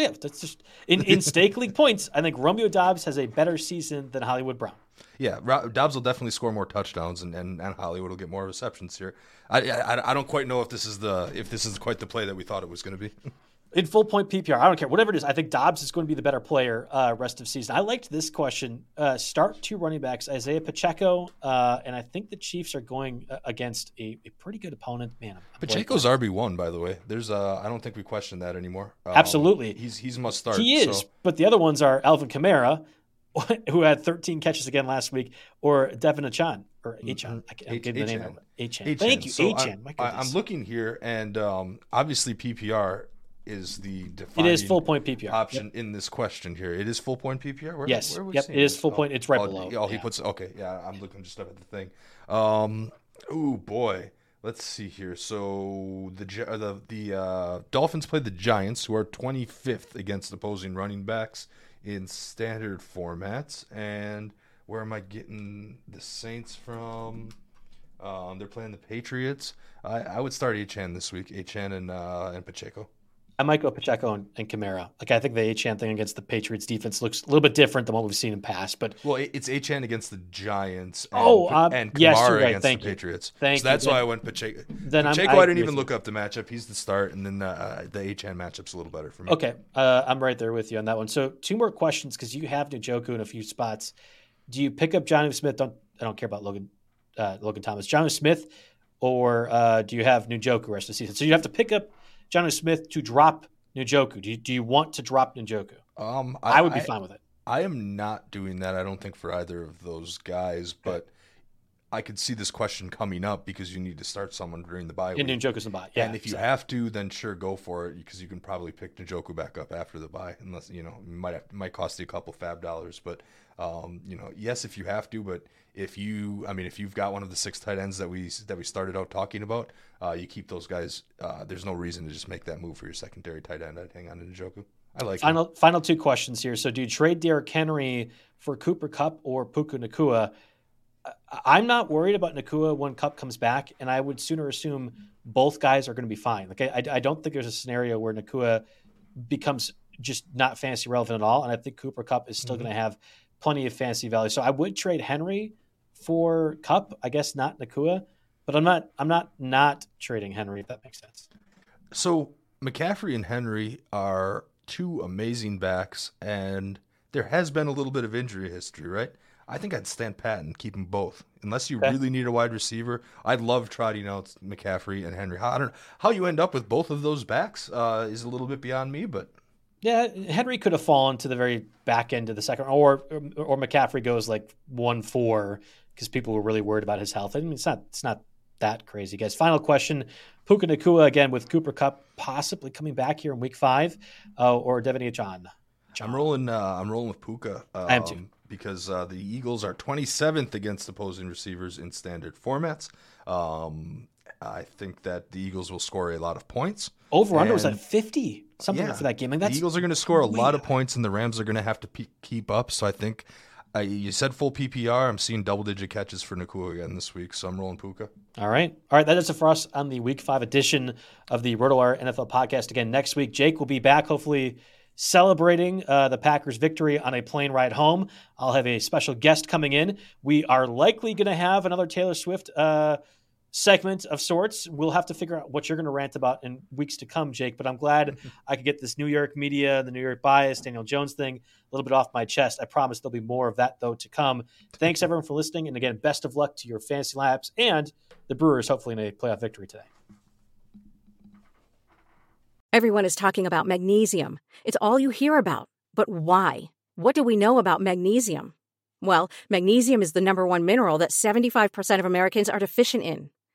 But yeah, that's just in, in [laughs] stake league points. I think Romeo Doubs has a better season than Hollywood Brown. Yeah, Doubs will definitely score more touchdowns, and, and, and Hollywood will get more receptions here. I, I I don't quite know if this is the if this is quite the play that we thought it was going to be. [laughs] in full point PPR. I don't care. Whatever it is, I think Doubs is going to be the better player uh, rest of season. I liked this question. Uh, start two running backs, Isaiah Pacheco, uh, and I think the Chiefs are going uh, against a, a pretty good opponent. Man, I'm Pacheco's RB one, by the way. There's, uh, I don't think we question that anymore. Um, Absolutely, he's he's must start. He is, so. but the other ones are Alvin Kamara, [laughs] who had 13 catches again last week, or De'Von Achane or. Mm-hmm. I can't give the name. Achane. Thank you, so. I'm, I'm, looking here, and um, obviously PPR is the it is full point PPR option yep. in this question here. It is full point PPR. Where, yes, where yep, it is full point. It's right oh, below. Oh, he yeah. puts okay. Yeah, I'm looking just up at the thing. Um, oh boy, let's see here. So the uh, the the uh, Dolphins played the Giants, who are 25th against opposing running backs in standard formats. And where am I getting the Saints from? Um, they're playing the Patriots. I, I would start Achane this week. Achane and uh, and Pacheco. I might go Pacheco and, and Kamara. Like I think the Achane thing against the Patriots defense looks a little bit different than what we've seen in past. But well, it's Achane against the Giants. And, oh, and Kamara yes, right. against Thank the you. Patriots. Thank so that's you. why I went Pacheco. Then Pacheco, I'm, I, I didn't even look up the matchup. He's the start, and then uh, the Achane matchup's a little better for me. Okay, uh, I'm right there with you on that one. So two more questions because you have Njoku in a few spots. Do you pick up Jonnu Smith? Don't I don't care about Logan uh, Logan Thomas. Jonnu Smith, or uh, do you have Njoku rest of the season? So you have to pick up Jonnu Smith to drop Njoku? Do you, do you want to drop Njoku? Um, I, I would be I, fine with it. I am not doing that. I don't think for either of those guys, but I could see this question coming up because you need to start someone during the bye. And Njoku's in the bye. Yeah, and if you have to, then sure, go for it because you can probably pick Njoku back up after the bye, unless you know it might have, it might cost you a couple FAAB dollars. But um, you know, yes, if you have to, but if you, I mean, if you've got one of the six tight ends that we that we started out talking about, uh, you keep those guys. Uh, there's no reason to just make that move for your secondary tight end. I'd hang on to Njoku. I like final him. final two questions here. So, do you trade Derrick Henry for Cooper Kupp or Puka Nacua? I'm not worried about Nacua when Kupp comes back, and I would sooner assume both guys are going to be fine. Like I, I don't think there's a scenario where Nacua becomes just not fantasy relevant at all, and I think Cooper Kupp is still mm-hmm. going to have plenty of fantasy value. So I would trade Henry for Kupp. I guess not Nacua, but I'm not. I'm not not trading Henry if that makes sense. So McCaffrey and Henry are two amazing backs, and there has been a little bit of injury history, right? I think I'd stand pat and keep them both. Unless you okay. really need a wide receiver, I'd love trotting out McCaffrey and Henry. I don't know how you end up with both of those backs uh, is a little bit beyond me, but yeah, Henry could have fallen to the very back end of the second, or or McCaffrey goes like one four because people were really worried about his health. I mean, it's not it's not that crazy, guys. Final question: Puka Nacua again with Cooper Kupp possibly coming back here in Week Five, uh, or De'Von Achane. I'm rolling. Uh, I'm rolling with Puka. Um, I am too. Um, because uh, the Eagles are 27th against opposing receivers in standard formats. Um, I think that the Eagles will score a lot of points. Over under was at 50 something yeah, for that game. Like the Eagles are going to score a lot of points, and the Rams are going to have to pe- keep up. So I think uh, you said full PPR. I'm seeing double digit catches for Nacua again this week, so I'm rolling Puka. All right. All right. That is it for us on the week five edition of the RotoWire NFL podcast. Again, next week, Jake will be back, hopefully celebrating uh, the Packers' victory on a plane ride home. I'll have a special guest coming in. We are likely going to have another Taylor Swift. Uh, segment of sorts. We'll have to figure out what you're going to rant about in weeks to come, Jake. But I'm glad [laughs] I could get this New York media, the New York bias, Daniel Jones thing a little bit off my chest. I promise there'll be more of that, though, to come. Thanks, everyone, for listening. And again, best of luck to your fantasy labs and the Brewers, hopefully, in a playoff victory today. Everyone is talking about magnesium. It's all you hear about. But why? What do we know about magnesium? Well, magnesium is the number one mineral that 75% of Americans are deficient in.